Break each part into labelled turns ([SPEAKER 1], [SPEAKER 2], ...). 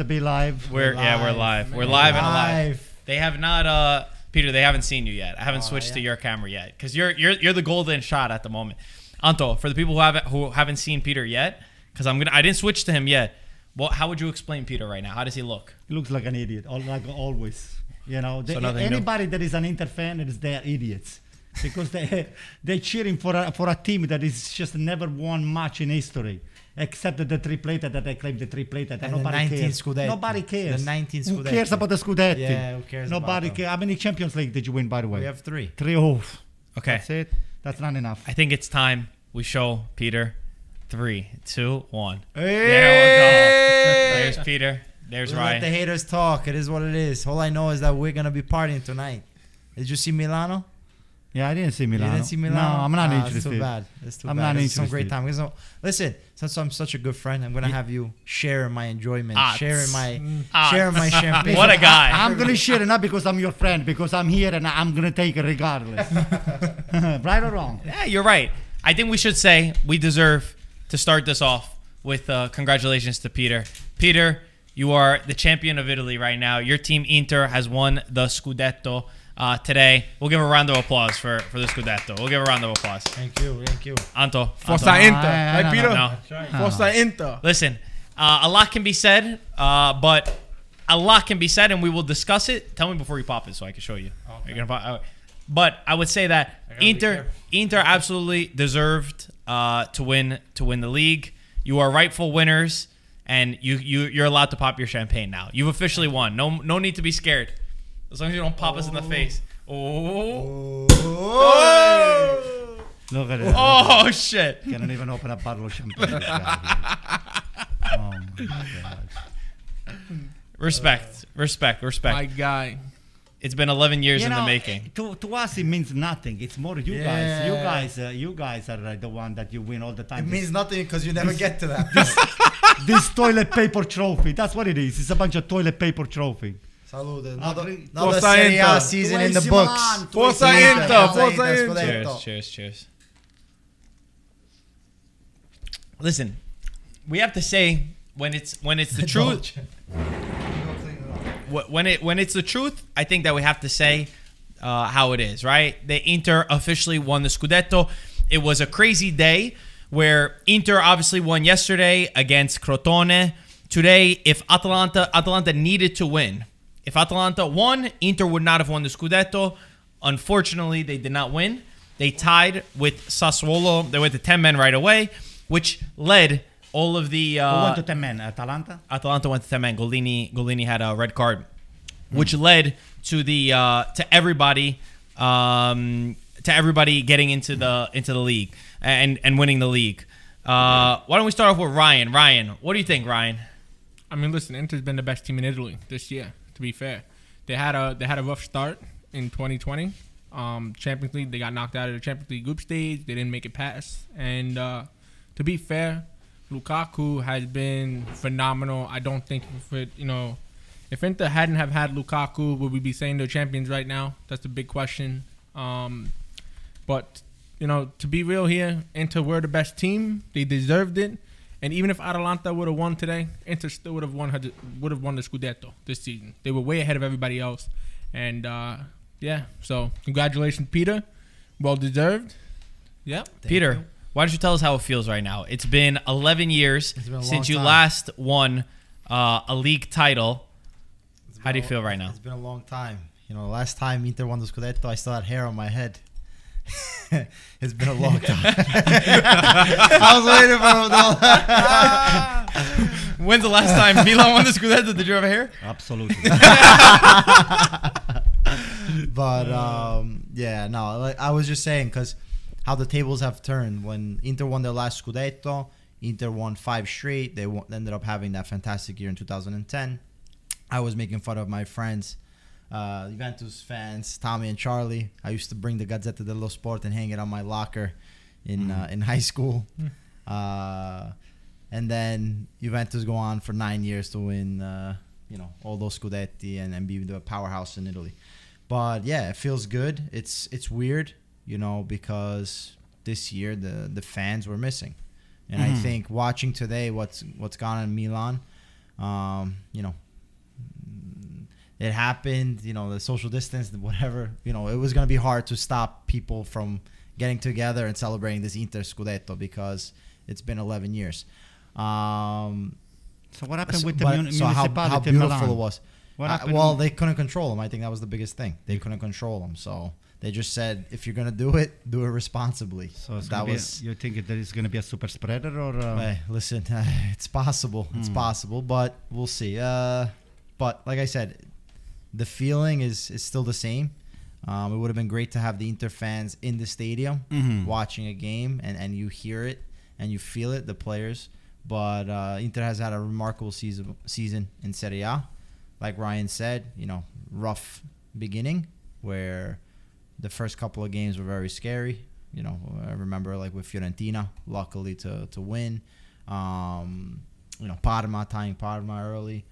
[SPEAKER 1] to be live.
[SPEAKER 2] We're yeah, we're live. We're live and alive. They have not uh Peter, they haven't seen you yet. I haven't
[SPEAKER 3] Oh,
[SPEAKER 2] switched to your camera yet cuz you're you're you're the golden shot at the moment. Anto, for the people who haven't who haven't seen Peter yet cuz I'm going to I didn't switch to him yet. Well, how would you explain Peter right now? How does he look?
[SPEAKER 1] He looks like an idiot, all, like always. You know, they,
[SPEAKER 2] So nothing new.
[SPEAKER 1] anybody that is an Inter fan is they're idiots because they they're cheering for a, for a team that is just never won much in history. Except the tripleta that I claim the tripleta that
[SPEAKER 3] And the
[SPEAKER 1] nobody
[SPEAKER 3] 19
[SPEAKER 1] cares.
[SPEAKER 3] Scudetti.
[SPEAKER 1] Nobody cares.
[SPEAKER 3] The 19
[SPEAKER 1] Who cares about the Scudetti?
[SPEAKER 3] Yeah, who cares
[SPEAKER 1] Nobody
[SPEAKER 3] them?
[SPEAKER 1] cares. How many Champions League did you win, by the way?
[SPEAKER 3] We have three.
[SPEAKER 1] three. Oh,
[SPEAKER 2] Okay.
[SPEAKER 1] that's it. That's not enough.
[SPEAKER 2] I think it's time we show Peter. Three, two, one.
[SPEAKER 3] Hey!
[SPEAKER 2] There we go. There's Peter. There's
[SPEAKER 3] We let the haters talk. It is what it is. All I know is that we're gonna be partying tonight. Did you see Milano?
[SPEAKER 1] Yeah, I didn't see Milano.
[SPEAKER 3] You didn't see Milano?
[SPEAKER 1] No, I'm not
[SPEAKER 3] Ah,
[SPEAKER 1] interested.
[SPEAKER 3] It's too bad. It's too bad.
[SPEAKER 1] I'm
[SPEAKER 3] bad.
[SPEAKER 1] not
[SPEAKER 3] It's some great time. Listen, listen, since I'm such a good friend, I'm gonna have you share my enjoyment,
[SPEAKER 2] Ah,
[SPEAKER 3] sharing my,
[SPEAKER 2] Ah.
[SPEAKER 3] sharing my champagne.
[SPEAKER 2] What a guy.
[SPEAKER 1] I'm gonna share it not because I'm your friend, because I'm here and I'm gonna take it regardless. right or wrong?
[SPEAKER 2] Yeah, you're right. I think we should say we deserve to start this off with uh, congratulations to Peter. Peter, you are the champion of Italy right now. Your team Inter has won the Scudetto uh, today. We'll give a round of applause for, for the Scudetto. We'll give a round of applause.
[SPEAKER 3] Thank you, thank you.
[SPEAKER 2] Anto.
[SPEAKER 4] Forza
[SPEAKER 2] Anto.
[SPEAKER 4] Inter.
[SPEAKER 1] Ah,
[SPEAKER 4] right, Peter?
[SPEAKER 2] No.
[SPEAKER 4] Forza Inter.
[SPEAKER 2] Listen, uh, a lot can be said, uh, but a lot can be said, and we will discuss it. Tell me before you pop it so I can show you. You're gonna pop, oh. But I would say that Inter. Inter absolutely deserved uh, to win to win the league. You are rightful winners, and you you you're allowed to pop your champagne now. You've officially won. No no need to be scared, as long as you don't pop us in the face. Oh,
[SPEAKER 1] Look at it.
[SPEAKER 2] oh shit!
[SPEAKER 1] Cannot even open a bottle of champagne. this guy here. oh my god.
[SPEAKER 2] Respect, respect, respect.
[SPEAKER 4] My guy.
[SPEAKER 2] It's been 11 years
[SPEAKER 1] You
[SPEAKER 2] in
[SPEAKER 1] know,
[SPEAKER 2] the making.
[SPEAKER 1] To, to us, it means nothing. It's more you
[SPEAKER 3] Yeah.
[SPEAKER 1] guys. You guys. Uh, you guys are uh, the one that you win all the time.
[SPEAKER 3] It
[SPEAKER 1] time.
[SPEAKER 3] means nothing because you never get to that.
[SPEAKER 1] this toilet paper trophy. That's what it is. It's a bunch of toilet paper trophy.
[SPEAKER 3] Salute. Another, another
[SPEAKER 4] Forza
[SPEAKER 3] Serie A
[SPEAKER 4] Inter.
[SPEAKER 3] season in the books.
[SPEAKER 1] tuissimo.
[SPEAKER 4] Forza
[SPEAKER 3] Inter,
[SPEAKER 4] Inter,
[SPEAKER 3] Forza
[SPEAKER 4] Forza
[SPEAKER 3] Inter,
[SPEAKER 4] Inter.
[SPEAKER 2] Cheers, cheers, cheers. Listen, we have to say when it's when it's the truth. When it when it's the truth, I think that we have to say uh, how it is, right? The Inter officially won the Scudetto. It was a crazy day where Inter obviously won yesterday against Crotone. Today, if Atalanta Atalanta needed to win, if Atalanta won, Inter would not have won the Scudetto. Unfortunately, they did not win. They tied with Sassuolo. They went to 10 men right away, which led all of the.
[SPEAKER 1] Who
[SPEAKER 2] Uh,
[SPEAKER 1] went to 10 men? Atalanta?
[SPEAKER 2] Atalanta went to 10 men. Gollini, Gollini had a red card, which led to the uh, to everybody um, to everybody getting into the into the league and and winning the league. Uh, why don't we start off with Ryan? Ryan, what do you think, Ryan?
[SPEAKER 4] I mean, listen, Inter's been the best team in Italy this year. To be fair, they had a they had a rough start in 2020. Um, Champions League, they got knocked out of the Champions League group stage. They didn't make it past. And uh, to be fair, Lukaku has been phenomenal. I don't think if it, you know, if Inter hadn't have had Lukaku, would we be saying they're champions right now? That's the big question. Um, but you know, to be real here, Inter were the best team. They deserved it. And even if Atalanta would have won today, Inter still would have won would have won the Scudetto this season. They were way ahead of everybody else. And uh, yeah, so congratulations, Peter. Well deserved. Yep.
[SPEAKER 2] Peter, why don't you tell us how it feels right now? It's been 11 years
[SPEAKER 3] been
[SPEAKER 2] since you
[SPEAKER 3] time.
[SPEAKER 2] last won uh, a league title. How do you feel right now?
[SPEAKER 3] It's been a long time. You know, last time Inter won the Scudetto, I still had hair on my head. it's been a long time. I was waiting for him.
[SPEAKER 2] When's the last time Milan won the Scudetto? Did you ever hear?
[SPEAKER 1] Absolutely.
[SPEAKER 3] but um, yeah, no, like I was just saying because how the tables have turned when Inter won their last Scudetto, Inter won five straight. They won, ended up having that fantastic year in 2010. I was making fun of my friends, uh, Juventus fans, Tommy and Charlie. I used to bring the Gazzetta dello Sport and hang it on my locker in uh, in high school. Uh, and then Juventus go on for nine years to win, uh, you know, all those Scudetti and, and be the powerhouse in Italy. But yeah, it feels good. It's it's weird, you know, because this year the the fans were missing, and I think watching today what's what's gone in Milan, Um, you know, mm, it happened. You know, the social distance, whatever. You know, it was gonna be hard to stop people from getting together and celebrating this Inter Scudetto because it's been 11 years. Um,
[SPEAKER 1] So what happened
[SPEAKER 3] so-
[SPEAKER 1] with the
[SPEAKER 3] but-
[SPEAKER 1] mun-
[SPEAKER 3] so how,
[SPEAKER 1] municipality
[SPEAKER 3] how beautiful it was.
[SPEAKER 1] What
[SPEAKER 3] Uh, well, they couldn't control them. I think that was the biggest thing. They couldn't control them. So they just said, if you're gonna do it, do it responsibly.
[SPEAKER 1] so
[SPEAKER 3] that
[SPEAKER 1] gonna
[SPEAKER 3] was.
[SPEAKER 1] a, you think that it's going to be a super spreader or uh,
[SPEAKER 3] Hey, listen, it's possible. It's
[SPEAKER 1] Hmm.
[SPEAKER 3] possible, but we'll see. Uh, but like I said, the feeling is is still the same. Um, it would have been great to have the Inter fans in the stadium
[SPEAKER 1] Mhm.
[SPEAKER 3] watching a game, and, and you hear it and you feel it, the players. But uh, Inter has had a remarkable season season in Serie A. Like Ryan said, you know, rough beginning where the first couple of games were very scary. You know, I remember like with Fiorentina, luckily to to win. Um, you know, Parma tying Parma early.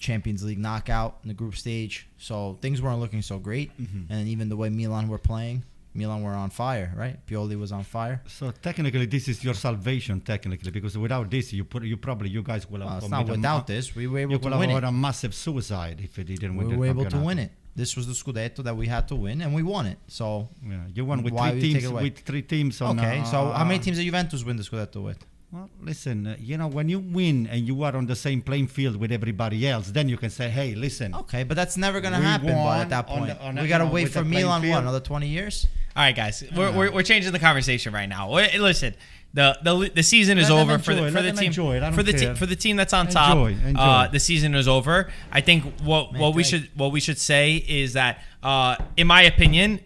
[SPEAKER 3] Champions League knockout in the group stage. So things weren't looking so great.
[SPEAKER 1] Mhm.
[SPEAKER 3] And even the way Milan were playing, Milan were on fire, right? Pioli was on fire.
[SPEAKER 1] So technically, this is your salvation, technically, because without this, you put you probably you guys will
[SPEAKER 3] Well,
[SPEAKER 1] have
[SPEAKER 3] it's not without
[SPEAKER 1] ma-
[SPEAKER 3] this. We were able
[SPEAKER 1] You
[SPEAKER 3] to win it.
[SPEAKER 1] a massive suicide if you didn't win.
[SPEAKER 3] We were able to win it. This was the Scudetto that we had to win, and we won it. So
[SPEAKER 1] Yeah, you won with three
[SPEAKER 3] would you take
[SPEAKER 1] teams. With three teams on.
[SPEAKER 3] okay.
[SPEAKER 1] uh,
[SPEAKER 3] So how many teams did Juventus win the Scudetto with?
[SPEAKER 1] Well, listen, uh, you know, when you win and you are on the same playing field with everybody else, then you can say, "Hey, listen."
[SPEAKER 3] Okay, but that's never gonna happen. But
[SPEAKER 1] won
[SPEAKER 3] at that point,
[SPEAKER 1] the-
[SPEAKER 3] we
[SPEAKER 1] the-
[SPEAKER 3] gotta wait for Milan. What another twenty years?
[SPEAKER 2] All right, guys, we're, we're, we're changing the conversation right now. Listen, the the, the season is
[SPEAKER 1] Let
[SPEAKER 2] over for the for the team
[SPEAKER 1] enjoy
[SPEAKER 2] for the team
[SPEAKER 1] care.
[SPEAKER 2] for the team that's on top.
[SPEAKER 1] Enjoy, enjoy.
[SPEAKER 2] Uh, the season is over. I think what
[SPEAKER 3] Man,
[SPEAKER 2] what we should what we should say is that, uh, in my opinion,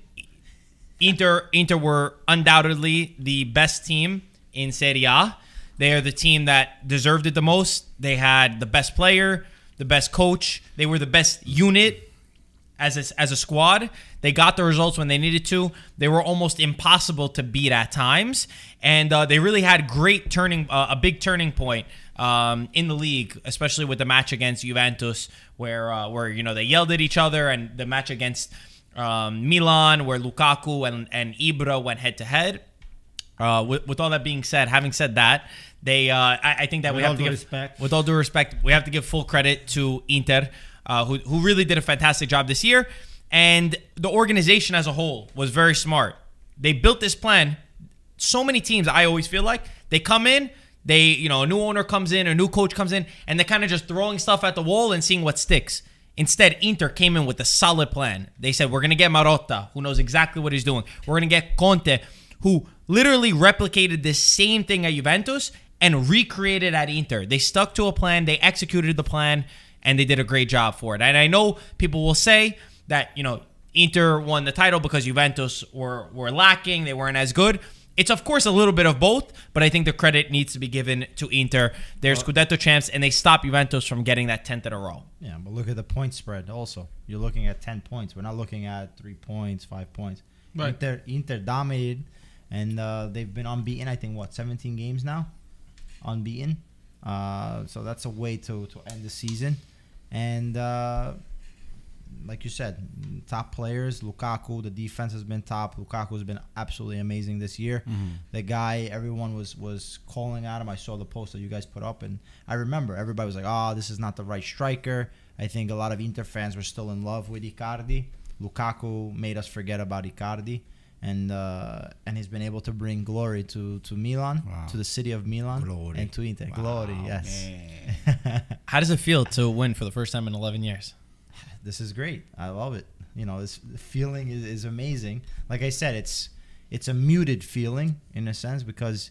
[SPEAKER 2] Inter Inter were undoubtedly the best team in Serie A. They are the team that deserved it the most. They had the best player, the best coach. They were the best unit as a, as a squad. They got the results when they needed to. They were almost impossible to beat at times, and uh, they really had great turning uh, a big turning point um, in the league, especially with the match against Juventus, where uh, where you know they yelled at each other, and the match against um, Milan, where Lukaku and and Ibra went head to head. Uh, with, with all that being said, having said that, they uh, I, I think that we
[SPEAKER 1] With
[SPEAKER 2] have
[SPEAKER 1] all
[SPEAKER 2] to
[SPEAKER 1] due
[SPEAKER 2] give
[SPEAKER 1] respect.
[SPEAKER 2] with all due respect, we have to give full credit to Inter, uh, who who really did a fantastic job this year, and the organization as a whole was very smart. They built this plan. So many teams, I always feel like they come in, they you know a new owner comes in, a new coach comes in, and they're kind of just throwing stuff at the wall and seeing what sticks. Instead, Inter came in with a solid plan. They said, We're going to get Marotta, who knows exactly what he's doing. We're going to get Conte, who literally replicated the same thing at Juventus and recreated at Inter. They stuck to a plan, they executed the plan, and they did a great job for it. And I know people will say that, you know, Inter won the title because Juventus were, were lacking, they weren't as good. It's of course a little bit of both, but I think the credit needs to be given to Inter. They're Scudetto champs, and they stopped Juventus from getting that tenth in a row.
[SPEAKER 3] Yeah, but look at the point spread. Also, you're looking at ten points. We're not looking at three points, five points.
[SPEAKER 4] Right.
[SPEAKER 3] Inter, Inter dominated, and uh, they've been unbeaten. I think what 17 games now, unbeaten. Uh, so that's a way to to end the season, and uh, like you said, top players. Lukaku, the defense has been top. Lukaku has been absolutely amazing this year. The guy, everyone was was calling at him. I saw the post that you guys put up, and I remember everybody was like, "Oh, this is not the right striker." I think a lot of Inter fans were still in love with Icardi. Lukaku made us forget about Icardi, and uh, and he's been able to bring glory to to Milan,
[SPEAKER 1] Wow.
[SPEAKER 3] to the city of Milan,
[SPEAKER 1] Glory.
[SPEAKER 3] and to Inter. glory, yes.
[SPEAKER 2] How does it feel to win for the first time in 11 years?
[SPEAKER 3] this is great. I love it. You know, this feeling is, is amazing. Like I said, it's it's a muted feeling in a sense because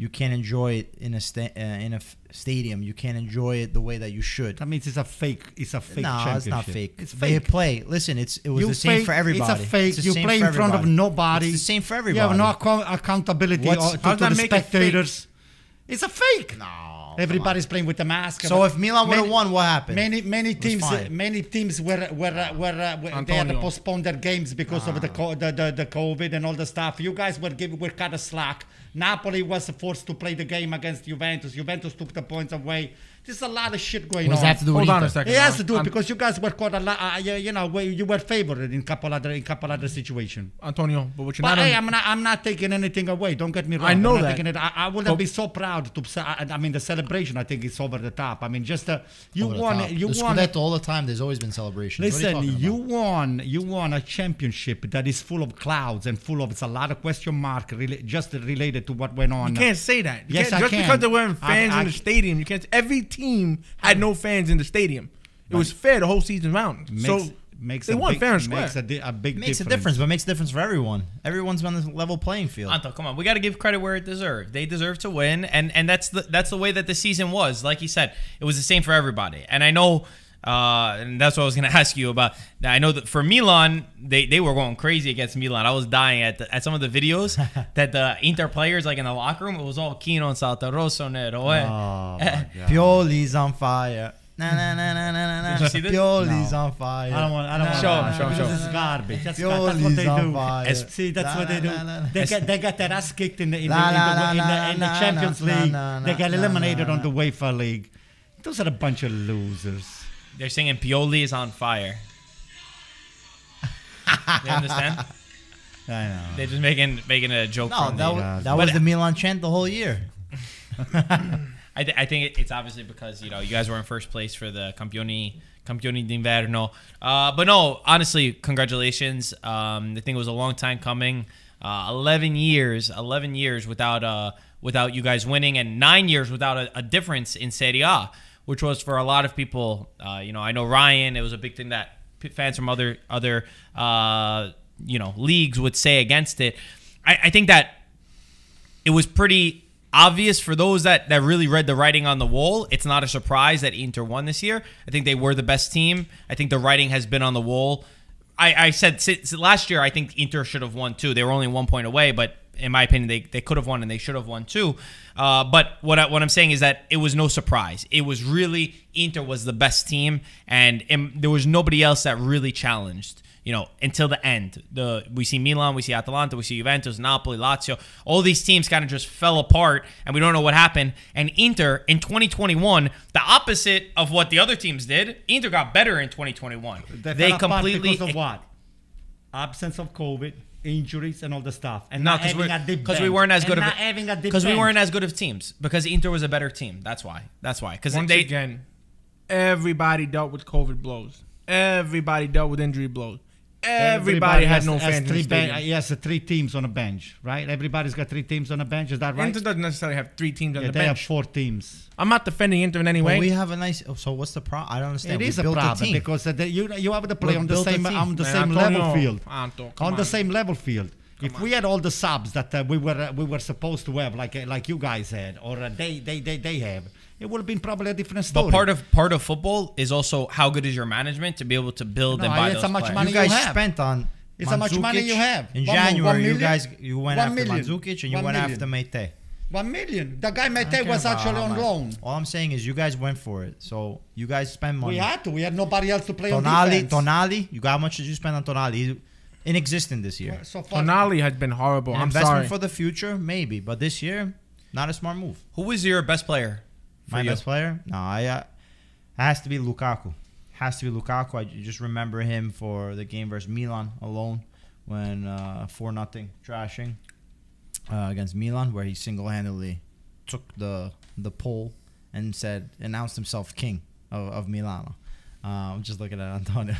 [SPEAKER 3] you can't enjoy it in a sta- uh, in a f- stadium. You can't enjoy it the way that you should.
[SPEAKER 1] That means it's a fake. It's a fake
[SPEAKER 3] no, it's not fake.
[SPEAKER 1] It's fake.
[SPEAKER 3] They
[SPEAKER 1] fake.
[SPEAKER 3] play. Listen, it's it was
[SPEAKER 1] You
[SPEAKER 3] the same
[SPEAKER 1] fake-
[SPEAKER 3] for everybody.
[SPEAKER 1] It's a fake.
[SPEAKER 3] the
[SPEAKER 1] You play in front of nobody.
[SPEAKER 3] It's the same for everybody.
[SPEAKER 1] You have no account- accountability
[SPEAKER 3] What's-
[SPEAKER 1] or- to, to the
[SPEAKER 4] make it
[SPEAKER 1] spectators. It's a fake.
[SPEAKER 3] No,
[SPEAKER 1] Everybody's playing with the mask.
[SPEAKER 3] So if Milan would have won, what happened?
[SPEAKER 1] Many many teams many teams were were uh, were, uh, were they had to postpone their games because of the, co- the, the the COVID and all the stuff. You guys were give were kind of slack Napoli was forced to play the game against Juventus. Juventus took the points away. There's a lot of shit going
[SPEAKER 3] What does
[SPEAKER 1] on.
[SPEAKER 3] that have to do with
[SPEAKER 4] Hold on a second.
[SPEAKER 1] It has to do it
[SPEAKER 4] An-
[SPEAKER 1] because you guys were caught a lot. Uh, you, you know, you were favored in couple other in couple other situation.
[SPEAKER 4] Antonio, but what you're
[SPEAKER 1] But
[SPEAKER 4] not.
[SPEAKER 1] hey, I'm not. I'm not taking anything away. Don't get me wrong.
[SPEAKER 4] I know
[SPEAKER 1] I'm not
[SPEAKER 4] that.
[SPEAKER 1] taking It, I, I would
[SPEAKER 4] But-
[SPEAKER 1] be so proud to. I, I mean, the celebration. I think it's over the top. I mean, just uh, you
[SPEAKER 3] Over
[SPEAKER 1] won.
[SPEAKER 3] top.
[SPEAKER 1] You
[SPEAKER 3] the
[SPEAKER 1] won.
[SPEAKER 3] Scudetto all the time. There's always been celebrations.
[SPEAKER 1] Listen,
[SPEAKER 3] you,
[SPEAKER 1] you, won. You won a championship that is full of clouds and full of it's a lot of question mark rela- just related to what went on.
[SPEAKER 4] You can't say that. You
[SPEAKER 1] Yes,
[SPEAKER 4] can't-
[SPEAKER 1] I
[SPEAKER 4] just
[SPEAKER 1] can.
[SPEAKER 4] because there weren't
[SPEAKER 1] I-
[SPEAKER 4] fans
[SPEAKER 1] I-
[SPEAKER 4] in the stadium, you can't. Every team had no fans in the stadium. It was fair the whole season round.
[SPEAKER 1] makes,
[SPEAKER 4] so
[SPEAKER 1] makes
[SPEAKER 4] they
[SPEAKER 1] a
[SPEAKER 4] won
[SPEAKER 1] big,
[SPEAKER 4] fair and square.
[SPEAKER 1] Makes a, di- a big
[SPEAKER 3] makes
[SPEAKER 1] difference.
[SPEAKER 3] a difference, but makes a difference for everyone. Everyone's on the level playing field.
[SPEAKER 2] Anto, come on, we got to give credit where it deserved. They deserve to win, and and that's the that's the way that the season was. Like you said, it was the same for everybody. And I know, uh, and that's what I was going to ask you about. Now, I know that for Milan, they, they were going crazy against Milan. I was dying at the, at some of the videos that the Inter players like in the locker room. It was all keen on Salta Rosso Nero. eh?
[SPEAKER 1] Oh, my God.
[SPEAKER 3] Pioli's on fire. Na na na na na na.
[SPEAKER 2] Did you see this?
[SPEAKER 3] Pioli's
[SPEAKER 1] No.
[SPEAKER 3] on fire.
[SPEAKER 1] I don't want. I don't want.
[SPEAKER 2] Show 'em, show 'em, show 'em.
[SPEAKER 1] This is garbage. That's, that's what they
[SPEAKER 3] on
[SPEAKER 1] do.
[SPEAKER 3] fire.
[SPEAKER 1] See, that's
[SPEAKER 3] La,
[SPEAKER 1] what they do.
[SPEAKER 3] la, la, la.
[SPEAKER 1] They get they got their ass kicked in the in the,
[SPEAKER 3] La,
[SPEAKER 1] in
[SPEAKER 3] la,
[SPEAKER 1] the, in the, in the Champions
[SPEAKER 3] la,
[SPEAKER 1] League.
[SPEAKER 3] la,
[SPEAKER 1] They
[SPEAKER 3] la,
[SPEAKER 1] get
[SPEAKER 3] la,
[SPEAKER 1] eliminated
[SPEAKER 3] la,
[SPEAKER 1] on the UEFA League. Those are a bunch of losers.
[SPEAKER 2] They're singing Pioli is on fire. you understand?
[SPEAKER 1] I know.
[SPEAKER 2] They're just making making a joke.
[SPEAKER 3] No,
[SPEAKER 2] from
[SPEAKER 3] that, was, that was the Milan chant the whole year.
[SPEAKER 2] I, th- I think it, it's obviously because you know you guys were in first place for the Campioni Campioni d'Inverno. Uh, but no, honestly, congratulations. Um, I think it was a long time coming. Uh, Eleven years, eleven years without uh without you guys winning, and nine years without a, a difference in Serie A, which was for a lot of people. Uh, you know, I know Ryan. It was a big thing that fans from other other uh, you know leagues would say against it. I, I think that it was pretty obvious for those that, that really read the writing on the wall. It's not a surprise that Inter won this year. I think they were the best team. I think the writing has been on the wall. I, I said last year, I think Inter should have won too. They were only one point away, but in my opinion, they, they could have won and they should have won too. Uh, but what, I, what I'm saying is that it was no surprise. It was really Inter was the best team, and, and there was nobody else that really challenged you know, until the end. The we see Milan, we see Atalanta, we see Juventus, Napoli, Lazio. All these teams kind of just fell apart, and we don't know what happened. And Inter in 2021, the opposite of what the other teams did. Inter got better in 2021.
[SPEAKER 1] They,
[SPEAKER 2] They completely
[SPEAKER 1] because of what? Absence of COVID, injuries, and all the stuff. And
[SPEAKER 2] no,
[SPEAKER 1] not
[SPEAKER 2] because
[SPEAKER 1] having a deep
[SPEAKER 2] we
[SPEAKER 1] bench.
[SPEAKER 2] weren't as good of
[SPEAKER 1] having a deep
[SPEAKER 2] because we weren't as good of teams because Inter was a better team. That's why. That's why. Because
[SPEAKER 4] Once
[SPEAKER 2] they
[SPEAKER 4] again, everybody dealt with COVID blows. Everybody dealt with injury blows. Everybody, had
[SPEAKER 1] has-
[SPEAKER 4] no
[SPEAKER 1] has
[SPEAKER 4] fans in
[SPEAKER 1] three
[SPEAKER 4] the
[SPEAKER 1] ben-
[SPEAKER 4] stadium.
[SPEAKER 1] yes, uh, three teams on a bench, right? Everybody's got three teams on a bench. Is that right?
[SPEAKER 4] Inter doesn't necessarily have three teams on
[SPEAKER 1] yeah,
[SPEAKER 4] the
[SPEAKER 1] they have four teams.
[SPEAKER 4] I'm not defending Inter in any
[SPEAKER 3] Well,
[SPEAKER 4] way.
[SPEAKER 3] we have a nice. Oh, so what's the problem? I don't understand.
[SPEAKER 1] It
[SPEAKER 3] we
[SPEAKER 1] is a
[SPEAKER 3] built
[SPEAKER 1] problem
[SPEAKER 3] team.
[SPEAKER 1] because uh, the, you you have to play
[SPEAKER 3] We
[SPEAKER 1] on the
[SPEAKER 3] built
[SPEAKER 1] same on the
[SPEAKER 4] Man,
[SPEAKER 1] same
[SPEAKER 4] Antonio,
[SPEAKER 1] level field.
[SPEAKER 4] Anto, come
[SPEAKER 1] on the same level field. if we had all the subs that uh, we were uh, we were supposed to have, like uh, like you guys had, or uh, they, they they they have, it would have been probably a different story.
[SPEAKER 2] but part of part of football is also how good is your management to be able to build
[SPEAKER 1] No,
[SPEAKER 2] and buy
[SPEAKER 1] it's
[SPEAKER 2] those
[SPEAKER 1] how much
[SPEAKER 2] players.
[SPEAKER 1] money
[SPEAKER 3] you guys
[SPEAKER 1] you have.
[SPEAKER 3] spent on.
[SPEAKER 1] It's how much money you have.
[SPEAKER 3] In
[SPEAKER 1] One mo- one
[SPEAKER 3] January, you guys you went after
[SPEAKER 1] million.
[SPEAKER 3] Mandzukic and you
[SPEAKER 1] One
[SPEAKER 3] went
[SPEAKER 1] million.
[SPEAKER 3] after Meite.
[SPEAKER 1] one million. The guy Mete was actually on
[SPEAKER 3] much.
[SPEAKER 1] loan.
[SPEAKER 3] All I'm saying is you guys went for it. So you guys spend money.
[SPEAKER 1] We had to. We had nobody else to play on
[SPEAKER 3] Tonali,
[SPEAKER 1] defense.
[SPEAKER 3] Tonali, you got how much did you spend on Tonali? He's inexistent this year.
[SPEAKER 1] So far,
[SPEAKER 4] Tonali has been horrible.
[SPEAKER 3] An
[SPEAKER 4] I'm
[SPEAKER 3] investment
[SPEAKER 4] sorry.
[SPEAKER 3] for the future, maybe, but this year, not a smart move.
[SPEAKER 2] Who is your best player? For
[SPEAKER 3] My
[SPEAKER 2] you?
[SPEAKER 3] best player? No, I, uh, has to be Lukaku. Has to be Lukaku. I just remember him for the game versus Milan alone when uh, four nothing trashing uh, against Milan, where he single handedly took the the pole and said announced himself king of, of Milano. Uh, I'm just looking at Antonio.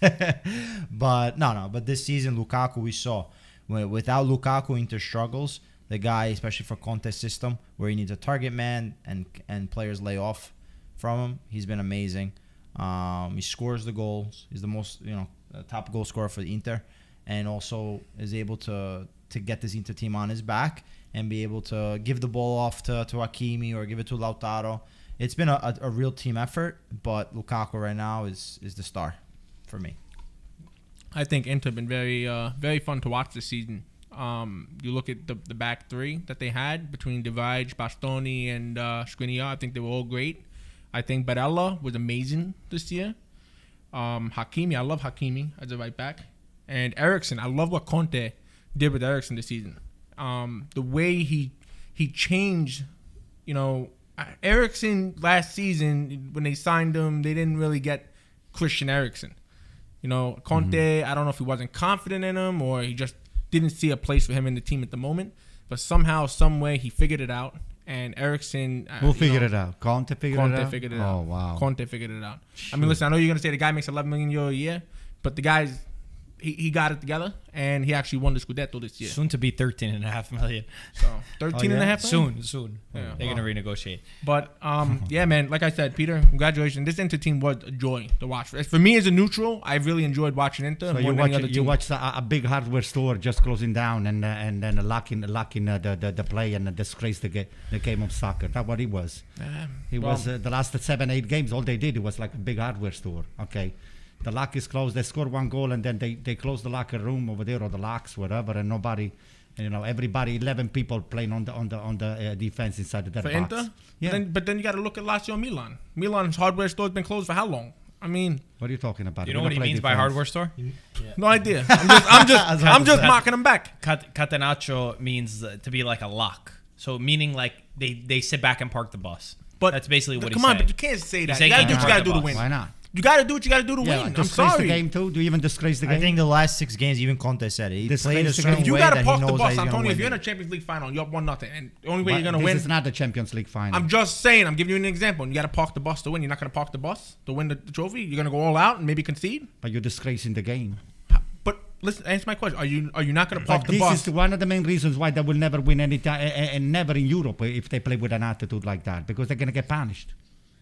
[SPEAKER 3] but no, no. But this season, Lukaku, we saw Wi- without Lukaku, Inter struggles. The guy, especially for Conte's system, where he needs a target man and and players lay off from him. He's been amazing. Um, he scores the goals. He's the most you know uh, top goal scorer for the Inter, and also is able to to get this Inter team on his back and be able to give the ball off to to Hakimi or give it to Lautaro. It's been a, a, a real team effort, but Lukaku right now is is the star for me.
[SPEAKER 4] I think Inter have been very uh, very fun to watch this season. Um, you look at the, the back three that they had between De Vrij, Bastoni, and uh, Skriniar. I think they were all great. I think Barella was amazing this year. Um, Hakimi, I love Hakimi as a right back, and Eriksen. I love what Conte did with Eriksen this season. um, the way he he changed. You know, Eriksen last season when they signed him, they didn't really get Christian Eriksen. You know, Conte.
[SPEAKER 1] Mm-hmm.
[SPEAKER 4] I don't know if he wasn't confident in him or he just didn't see a place for him in the team at the moment. But somehow, some way, he figured it out. And Eriksen, uh,
[SPEAKER 1] Who figured
[SPEAKER 4] know,
[SPEAKER 1] it out? Conte figured
[SPEAKER 4] Conte
[SPEAKER 1] it out.
[SPEAKER 4] figured it
[SPEAKER 1] oh,
[SPEAKER 4] out.
[SPEAKER 1] wow.
[SPEAKER 4] Conte figured it out. I mean, listen, I know you're gonna say the guy makes 11 million euro a year, but the guy's he, he got it together and he actually won the Scudetto this year.
[SPEAKER 2] Soon to be 13 and a half million.
[SPEAKER 4] So 13 and a half million?
[SPEAKER 2] Soon, soon.
[SPEAKER 4] Yeah.
[SPEAKER 2] They're gonna renegotiate.
[SPEAKER 4] But um, yeah, man. Like I said, Peter, congratulations. This Inter team was a joy to watch. For me as a neutral, I really enjoyed watching Inter
[SPEAKER 1] So you watch you
[SPEAKER 4] team.
[SPEAKER 1] watch a, a big hardware store just closing down and uh, and then locking locking uh, the, the the play and disgrace the, ga- the game of soccer. That's what it was. He
[SPEAKER 4] well-
[SPEAKER 1] was uh, the last seven eight games. All they did was like a big hardware store. Okay, the lock is closed. They score one goal and then they they close the locker room over there or the locks whatever and nobody. You know, everybody, eleven people playing on the on the on the uh, defense inside of that
[SPEAKER 4] for
[SPEAKER 1] box.
[SPEAKER 4] Inter.
[SPEAKER 1] Yeah.
[SPEAKER 4] Then, but then you got to look at Lazio Milan. Milan's hardware store's been closed for how long? I mean,
[SPEAKER 1] what are you talking about?
[SPEAKER 2] You know
[SPEAKER 1] don't
[SPEAKER 2] what he
[SPEAKER 1] play
[SPEAKER 2] means by hardware store?
[SPEAKER 4] no idea. I'm just, I'm just, I'm just mocking him back.
[SPEAKER 2] Cat- Catenaccio means uh, to be like a lock. So meaning like they they sit back and park the bus.
[SPEAKER 4] But
[SPEAKER 2] that's basically what
[SPEAKER 4] come on,
[SPEAKER 2] saying.
[SPEAKER 4] but you can't say that.
[SPEAKER 2] saying
[SPEAKER 4] You gotta do what you gotta do to win.
[SPEAKER 1] Why not?
[SPEAKER 4] You gotta do what you gotta do to
[SPEAKER 1] Yeah,
[SPEAKER 4] win. I'm
[SPEAKER 1] disgrace
[SPEAKER 4] sorry.
[SPEAKER 1] the game too. Do you even disgrace the game?
[SPEAKER 3] I think the last six games, even Conte said it. He
[SPEAKER 1] This
[SPEAKER 3] played a certain.
[SPEAKER 4] You gotta park the bus, Antonio. If you're in a. Champions League final, you're up one nothing, and the only way
[SPEAKER 1] But
[SPEAKER 4] you're gonna
[SPEAKER 1] this
[SPEAKER 4] win.
[SPEAKER 1] is not the Champions League final.
[SPEAKER 4] I'm just saying. I'm giving you an example. You gotta park the bus to win. You're not gonna park the bus to win the, the trophy. You're gonna go all out and maybe concede.
[SPEAKER 1] but you're disgracing the game.
[SPEAKER 4] But listen, answer my question. Are you are you not gonna park
[SPEAKER 1] But
[SPEAKER 4] the
[SPEAKER 1] this
[SPEAKER 4] bus?
[SPEAKER 1] This is one of the main reasons why they will never win any time, eh, and eh, eh, never in Europe if they play with an attitude like that, because they're gonna get punished.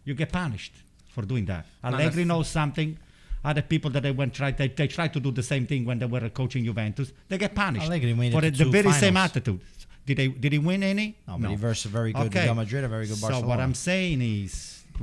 [SPEAKER 1] You get punished for doing that. Allegri
[SPEAKER 4] that's-
[SPEAKER 1] knows something. Other people that they went try they, they try to do the same thing when they were coaching Juventus. They get punished
[SPEAKER 3] Allegri made
[SPEAKER 1] for
[SPEAKER 3] to
[SPEAKER 1] the
[SPEAKER 3] two
[SPEAKER 1] very same attitude. Did they did he win any?
[SPEAKER 3] No, but he versed very good Real Madrid, a very good Barcelona.
[SPEAKER 1] So what I'm saying is,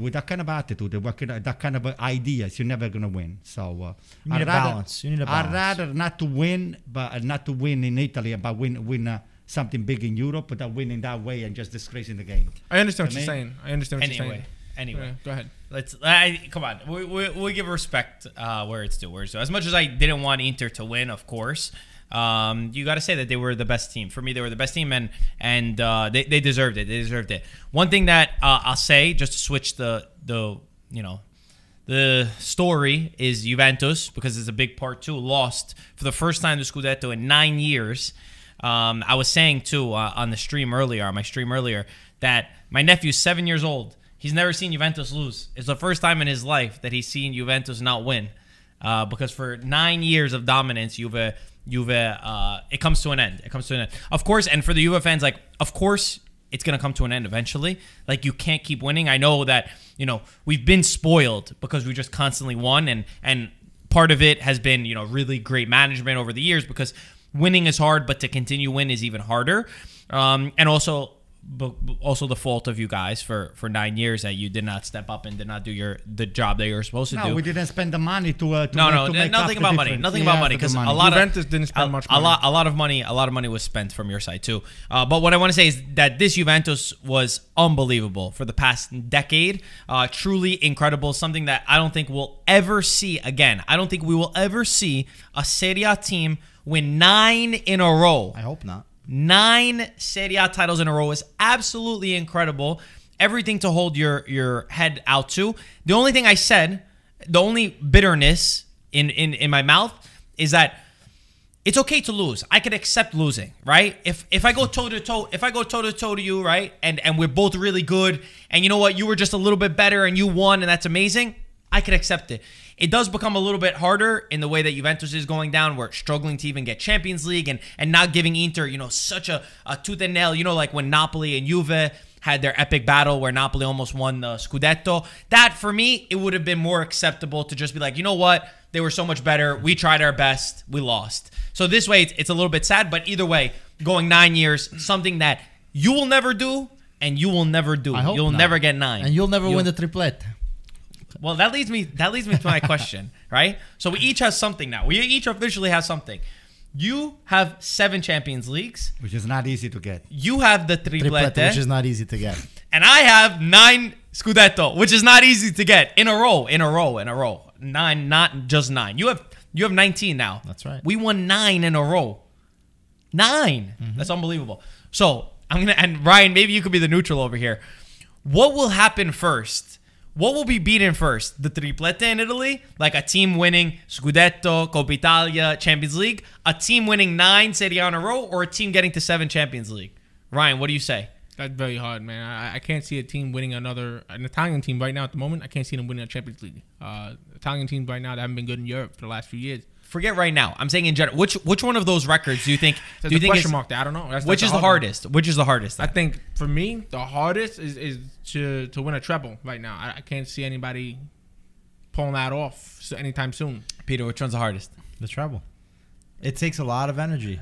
[SPEAKER 1] with that kind of attitude, what kind of- that kind of ideas, you're never gonna win. So uh,
[SPEAKER 3] You need
[SPEAKER 1] I'd
[SPEAKER 3] a
[SPEAKER 1] rather-
[SPEAKER 3] balance. You need a
[SPEAKER 1] I'd rather not to win, but uh, not to win in Italy, but win win uh, something big in Europe, but that win in that way and just disgracing the game.
[SPEAKER 4] I understand what
[SPEAKER 1] To
[SPEAKER 4] you're saying. I understand what you're saying.
[SPEAKER 2] Anyway.
[SPEAKER 4] Yeah, go ahead.
[SPEAKER 2] Let's I, come on. We, we, we give respect uh, where it's due. Where it's due. As much as I didn't want Inter to win, of course, um, you got to say that they were the best team. For me, they were the best team, and and uh, they, they deserved it. They deserved it. One thing that uh, I'll say, just to switch the the you know the story is Juventus because it's a big part too. Lost for the first time the Scudetto in nine years. Um, I was saying too uh, on the stream earlier, on my stream earlier, that my nephew's seven years old. He's never seen Juventus lose. It's the first time in his life that he's seen Juventus not win. Uh, because for nine years of dominance, Juve, Juve, uh, it comes to an end. It comes to an end. Of course, and for the Juve fans, like, of course, it's gonna come to an end eventually. Like, you can't keep winning. I know that you know we've been spoiled because we just constantly won, and and part of it has been you know really great management over the years because winning is hard, but to continue win is even harder. Um, and also but also the fault of you guys for for nine years that you did not step up and did not do your the job that you were supposed to
[SPEAKER 1] No,
[SPEAKER 2] do.
[SPEAKER 1] No, we didn't spend the money to. Uh, to
[SPEAKER 2] no,
[SPEAKER 1] make,
[SPEAKER 2] no,
[SPEAKER 1] to make
[SPEAKER 2] nothing about money. Nothing
[SPEAKER 1] We
[SPEAKER 2] about money because a
[SPEAKER 1] money.
[SPEAKER 2] lot
[SPEAKER 4] Juventus
[SPEAKER 2] of
[SPEAKER 4] didn't spend
[SPEAKER 2] a,
[SPEAKER 4] much
[SPEAKER 2] A lot, a lot of money, a lot of money was spent from your side too. Uh, but what I want to say is that this Juventus was unbelievable for the past decade. Uh, truly incredible. Something that I don't think we'll ever see again. I don't think we will ever see a Serie A team win nine in a row.
[SPEAKER 3] I hope not.
[SPEAKER 2] Nine Serie A titles in a row is absolutely incredible. Everything to hold your your head out to. The only thing I said, the only bitterness in in in my mouth is that it's okay to lose. I could accept losing, right? If if I go toe to toe, if I go toe to toe to you, right, and and we're both really good, and you know what, you were just a little bit better, and you won, and that's amazing. I could accept it. It does become a little bit harder in the way that Juventus is going down. We're struggling to even get Champions League, and and not giving Inter, you know, such a, a tooth and nail. You know, like when Napoli and Juve had their epic battle where Napoli almost won the Scudetto. That for me, it would have been more acceptable to just be like, you know what, they were so much better. We tried our best, we lost. So this way, it's, it's a little bit sad, but either way, going nine years, something that you will never do and you will never do. You'll
[SPEAKER 3] not.
[SPEAKER 2] never get nine.
[SPEAKER 3] And you'll never
[SPEAKER 2] You'll-
[SPEAKER 3] win the triplet.
[SPEAKER 2] Well, that leads me. That leads me to my question, right? So we each have something now. We each officially have something. You have seven Champions Leagues.
[SPEAKER 1] which is not easy to get.
[SPEAKER 2] You have the
[SPEAKER 3] Triplet,
[SPEAKER 2] triplete,
[SPEAKER 3] which eh? is not easy to get.
[SPEAKER 2] and I have nine Scudetto, which is not easy to get in a row, in a row, in a row. Nine, not just nine. You have you have nineteen now.
[SPEAKER 3] That's right.
[SPEAKER 2] We won nine in a row. 9 mm-hmm. That's unbelievable. So I'm gonna and Ryan, maybe you could be the neutral over here. What will happen first? What will be beaten first? The triplete in Italy, like a team winning Scudetto, Coppa Italia, Champions League, a team winning nine Serie A in a row, or a team getting to seven Champions League. Ryan, what do you say?
[SPEAKER 4] That's very hard, man. I, I can't see a team winning another an Italian team right now at the moment. I can't see them winning a Champions League. Uh, Italian teams right now that haven't been good in Europe for the last few years.
[SPEAKER 2] Forget right now. I'm saying in general. Which which one of those records do you think? Do you
[SPEAKER 4] a
[SPEAKER 2] think
[SPEAKER 4] question
[SPEAKER 2] is,
[SPEAKER 4] mark there. I don't know. That's,
[SPEAKER 2] which
[SPEAKER 4] that's
[SPEAKER 2] is the
[SPEAKER 4] hard one.
[SPEAKER 2] hardest? Which is the hardest?
[SPEAKER 4] I think for me, the hardest is, is to to win a treble right now. I, I can't see anybody pulling that off anytime soon.
[SPEAKER 2] Peter, which one's the hardest?
[SPEAKER 3] The treble. It takes a lot of energy.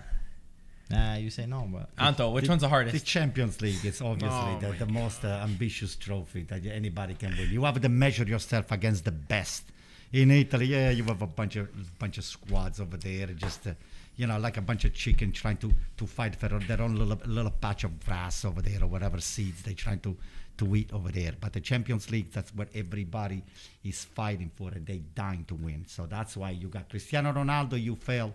[SPEAKER 3] Nah, you say no, but
[SPEAKER 2] Anto, which
[SPEAKER 1] The-
[SPEAKER 2] one's the hardest? The?
[SPEAKER 1] Champions League is obviously
[SPEAKER 4] Oh
[SPEAKER 1] the, the most uh, ambitious trophy that anybody can win. You have to measure yourself against the best. In Italy, yeah, you have a bunch of bunch of squads over there, just uh, you know, like a bunch of chicken trying to, to fight for their own little little patch of grass over there or whatever seeds they're trying to to eat over there. But the Champions League, that's what everybody is fighting for, and they dying to win. So that's why you got Cristiano Ronaldo, you fail.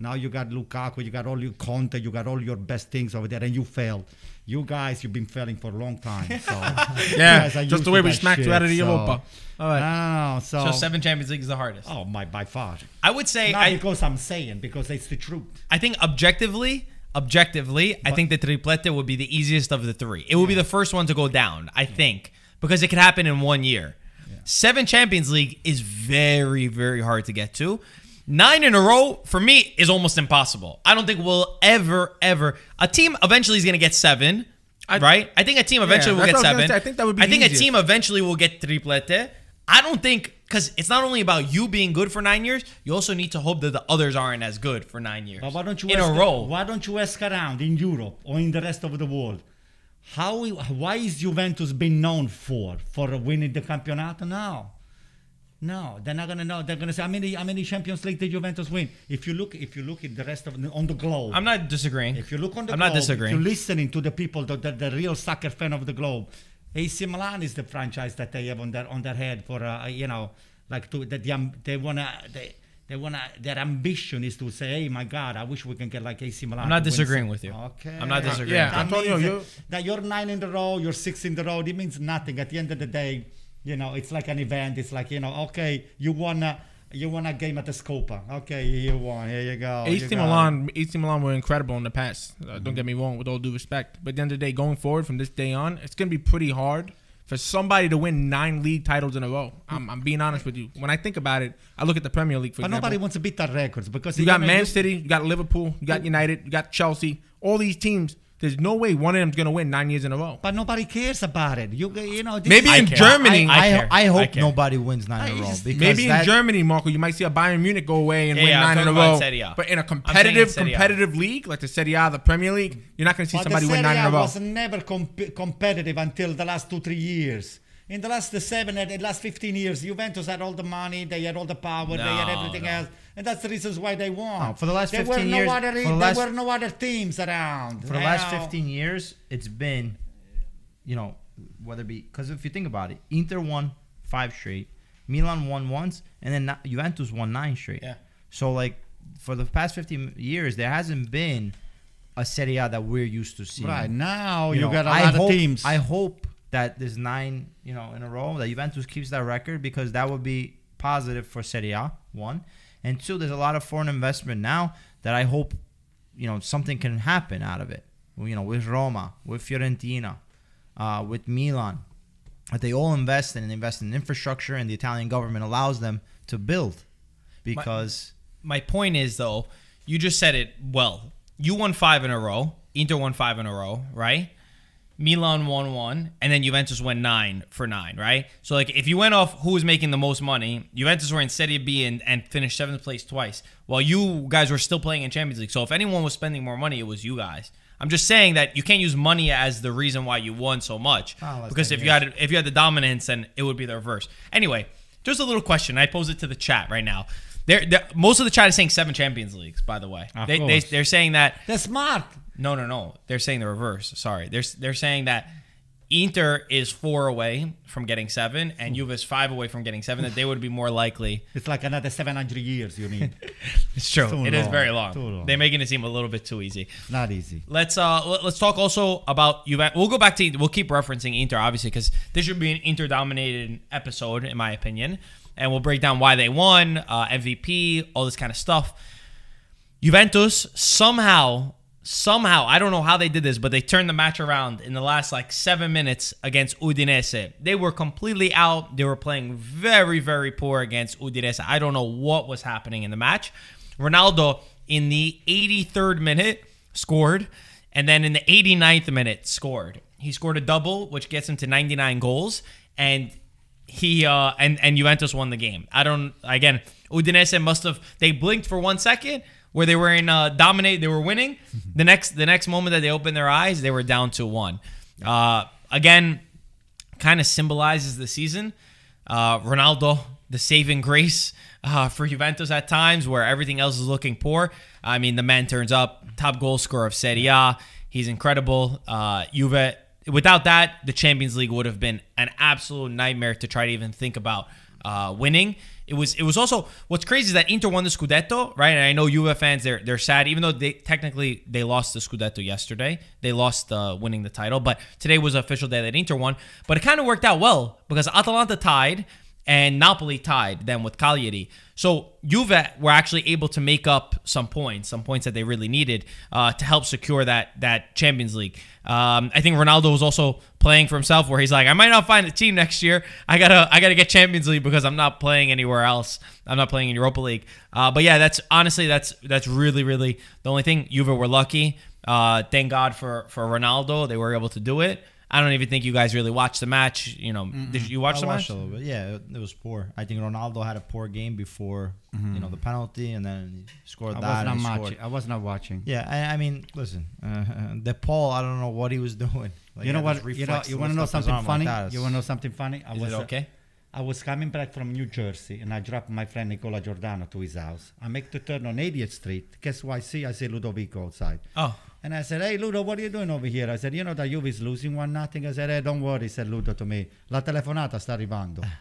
[SPEAKER 1] Now you got Lukaku, you got all your Conte, you got all your best things over there, and you fail. You guys, you've been failing for a long time. So
[SPEAKER 4] Yeah, just the way we
[SPEAKER 1] that
[SPEAKER 4] smacked you out of the
[SPEAKER 1] so-
[SPEAKER 4] Europa. All right.
[SPEAKER 1] No, no, no. So,
[SPEAKER 2] So seven Champions League is the hardest.
[SPEAKER 1] Oh my, by far.
[SPEAKER 2] I would say
[SPEAKER 1] Not
[SPEAKER 2] I,
[SPEAKER 1] because I'm saying, because it's the truth.
[SPEAKER 2] I think objectively, objectively, I think the triplete would be the easiest of the three. It will be the first one to go down, I think, because it could happen in one year. Seven Champions League is very, very hard to get to. Nine in a row for me is almost impossible. I don't think we'll ever, ever. A team eventually is going to get seven,
[SPEAKER 4] I-
[SPEAKER 2] right? I think a team eventually will get
[SPEAKER 4] what I was gonna
[SPEAKER 2] seven.
[SPEAKER 4] I think that would be
[SPEAKER 2] I think
[SPEAKER 4] the
[SPEAKER 2] a team eventually will get triplete. I don't think because it's not only about you being good for nine years. You also need to hope that the others aren't as good for nine years.
[SPEAKER 1] But why don't you
[SPEAKER 2] in
[SPEAKER 1] ask,
[SPEAKER 2] a row?
[SPEAKER 1] Why don't you ask around in Europe or in the rest of the world? How why is Juventus been known for for winning the Campionato? now? no, they're not gonna know. They're gonna say how many how many Champions League did Juventus win? If you look if you look at the rest of the, on the globe,
[SPEAKER 2] I'm not disagreeing.
[SPEAKER 1] if you look on the
[SPEAKER 2] I'm
[SPEAKER 1] globe,
[SPEAKER 2] not disagreeing.
[SPEAKER 1] If you're listening to the people, the, the, the real soccer fan of the globe, AC Milan is the franchise that they have on their on their head for uh, you know like to that the, um, they wanna they. They wanna. Their ambition is to say, "Hey, my God, I wish we can get like AC Milan."
[SPEAKER 2] I'm not disagreeing with you.
[SPEAKER 1] Okay.
[SPEAKER 2] I'm not disagreeing.
[SPEAKER 4] Yeah,
[SPEAKER 1] That
[SPEAKER 4] Antonio,
[SPEAKER 1] means
[SPEAKER 4] you-
[SPEAKER 1] that, that you're nine in the row, you're six in the row. It means nothing. At the end of the day, you know, it's like an event. It's like you know, okay, you won a you won a game at the Scopa. Okay, you won. Here you go.
[SPEAKER 4] AC
[SPEAKER 1] you got it.
[SPEAKER 4] Milan, AC Milan were incredible in the past. Uh, Don't get me wrong, with all due respect. But at the end of the day, going forward from this day on, it's going to be pretty hard for somebody to win nine league titles in a row. I'm, I'm being honest with you. When I think about it, I look at the Premier League for
[SPEAKER 1] But
[SPEAKER 4] example.
[SPEAKER 1] nobody wants to beat that records because
[SPEAKER 4] you got Man City, you got Liverpool, you got United, you got Chelsea. All these teams. There's no way one of them's going to win nine years in a row.
[SPEAKER 1] But nobody cares about it. You you know.
[SPEAKER 4] Maybe in
[SPEAKER 2] care.
[SPEAKER 4] Germany,
[SPEAKER 2] I
[SPEAKER 3] I,
[SPEAKER 2] care.
[SPEAKER 3] I, hope
[SPEAKER 2] I
[SPEAKER 3] nobody wins nine in
[SPEAKER 1] I
[SPEAKER 3] a row.
[SPEAKER 1] just-
[SPEAKER 3] Because
[SPEAKER 4] Maybe in
[SPEAKER 3] that-
[SPEAKER 4] Germany, Marco, you might see a Bayern Munich go away and
[SPEAKER 2] Yeah,
[SPEAKER 4] win
[SPEAKER 2] yeah,
[SPEAKER 4] nine in a row.
[SPEAKER 2] Serie
[SPEAKER 4] But in a
[SPEAKER 2] I'm saying
[SPEAKER 4] competitive,
[SPEAKER 2] in A.
[SPEAKER 4] competitive league like the Serie A, the Premier League, you're not going to see
[SPEAKER 1] But
[SPEAKER 4] somebody win
[SPEAKER 1] Serie
[SPEAKER 4] nine in a
[SPEAKER 1] A
[SPEAKER 4] row.
[SPEAKER 1] was never comp- competitive until the last two three years. In the last seven, uh, the last fifteen years, Juventus had all the money, they had all the power, they had everything
[SPEAKER 2] no.
[SPEAKER 1] else, and that's the reasons why they won.
[SPEAKER 3] No, for the last
[SPEAKER 1] there
[SPEAKER 3] 15
[SPEAKER 1] were no
[SPEAKER 3] years-
[SPEAKER 1] other,
[SPEAKER 3] the
[SPEAKER 1] there
[SPEAKER 3] last-
[SPEAKER 1] were no other teams around.
[SPEAKER 3] for the last
[SPEAKER 1] know.
[SPEAKER 3] 15 years, it's been, you know, whether it be because if you think about it, Inter won five straight, Milan won once, and then Juventus won nine straight.
[SPEAKER 2] Yeah.
[SPEAKER 3] So like for the past 15 years, there hasn't been a Serie A that we're used to seeing.
[SPEAKER 1] Right now, you,
[SPEAKER 3] know,
[SPEAKER 1] got a
[SPEAKER 3] I
[SPEAKER 1] lot
[SPEAKER 3] hope,
[SPEAKER 1] of teams.
[SPEAKER 3] I hope that there's nine, you know, in a row that Juventus keeps that record because that would be positive for Serie A. One and two, there's a lot of foreign investment now that I hope, you know, something can happen out of it. You know, with Roma, with Fiorentina, uh, with Milan, that they all invest in and invest in infrastructure, and the Italian government allows them to build because.
[SPEAKER 2] My point is though, you just said it well. You won five in a row. Inter won five in a row, right? Milan won one, and then Juventus went nine for nine, right? So like if you went off who was making the most money, Juventus were in Serie B and, and finished seventh place twice, while you guys were still playing in Champions League. So if anyone was spending more money, it was you guys. I'm just saying that you can't use money as the reason why you won so much.
[SPEAKER 3] Oh,
[SPEAKER 2] because if you had if you had the dominance, then it would be the reverse. Anyway, just a little question. I pose it to the chat right now. They're, they're- most of the chat is saying seven Champions Leagues. By the way,
[SPEAKER 1] Of
[SPEAKER 2] they, they're saying that
[SPEAKER 1] They're smart.
[SPEAKER 2] No, no, no. They're saying the reverse. Sorry. They're they're saying that Inter is four away from getting seven, and Juve is five away from getting seven. That they would be more likely.
[SPEAKER 1] It's like another 700 years you need.
[SPEAKER 2] It's true.
[SPEAKER 1] Too
[SPEAKER 2] It is
[SPEAKER 1] long,
[SPEAKER 2] very long.
[SPEAKER 1] long.
[SPEAKER 2] They're making it seem a little bit too easy.
[SPEAKER 1] Not easy.
[SPEAKER 2] Let's uh let- let's talk also about Juve. We'll go back to we'll keep referencing Inter obviously because this should be an Inter dominated episode in my opinion, and we'll break down why they won, uh, MVP, all this kind of stuff. Juventus somehow somehow I don't know how they did this, but they turned the match around in the last like seven minutes against Udinese. They were completely out. They were playing very very poor against Udinese. I don't know what was happening in the match. Ronaldo in the 83rd minute scored, and then in the 89th minute scored. He scored a double, which gets him to 99 goals, and he uh and and Juventus won the game. I don't again. Udinese must have they blinked for one second where they were in uh dominate. They were winning. The next the next moment that they opened their eyes, they were down to one. Uh, again, kind of symbolizes the season. Uh, Ronaldo, the saving grace uh, for Juventus at times where everything else is looking poor. I mean, the man turns up, top goal scorer of Serie A. He's incredible. Uh, Juve, without that, the Champions League would have been an absolute nightmare to try to even think about uh, winning. It was. It was also what's crazy is that Inter won the Scudetto, right? And I know Juve fans they're they're sad, even though they technically they lost the Scudetto yesterday. They lost uh, winning the title, but today was official day that Inter won. But it kind of worked out well because Atalanta tied and Napoli tied them with Cagliari. So Juve were actually able to make up some points, some points that they really needed uh, to help secure that that Champions League. Um, I think Ronaldo was also playing for himself, where he's like, I might not find a team next year. I gotta I gotta get Champions League because I'm not playing anywhere else. I'm not playing in Europa League. Uh, but yeah, that's honestly that's that's really really the only thing. Juve were lucky. Uh, thank God for for Ronaldo, they were able to do it. I don't even think you guys really watched the match. You know, did you watch
[SPEAKER 3] I
[SPEAKER 2] the
[SPEAKER 3] watched
[SPEAKER 2] match?
[SPEAKER 3] a little bit. Yeah, it, it was poor. I think Ronaldo had a poor game before you know the penalty, and then he scored
[SPEAKER 1] I
[SPEAKER 3] that.
[SPEAKER 1] was not
[SPEAKER 3] he scored.
[SPEAKER 1] watching. I was not watching.
[SPEAKER 3] Yeah, I, I mean, listen, uh, De Paul. I don't know what he was doing. Like,
[SPEAKER 1] you know what? You know, you want to know something
[SPEAKER 3] arm like
[SPEAKER 1] funny? you want to know something funny? I
[SPEAKER 2] Is
[SPEAKER 1] was
[SPEAKER 2] it
[SPEAKER 1] uh,
[SPEAKER 2] okay?
[SPEAKER 1] I was coming back from New Jersey and I dropped my friend Nicola Giordano to his house. I make the turn on 80th Street. Guess who I see? I see Ludovico outside.
[SPEAKER 2] Oh,
[SPEAKER 1] And I said, hey, Ludo, what are you doing over here? I said, you know that Juve is losing one nothing. I said, hey, don't worry, said Ludo to me. La telefonata sta arrivando. Ah.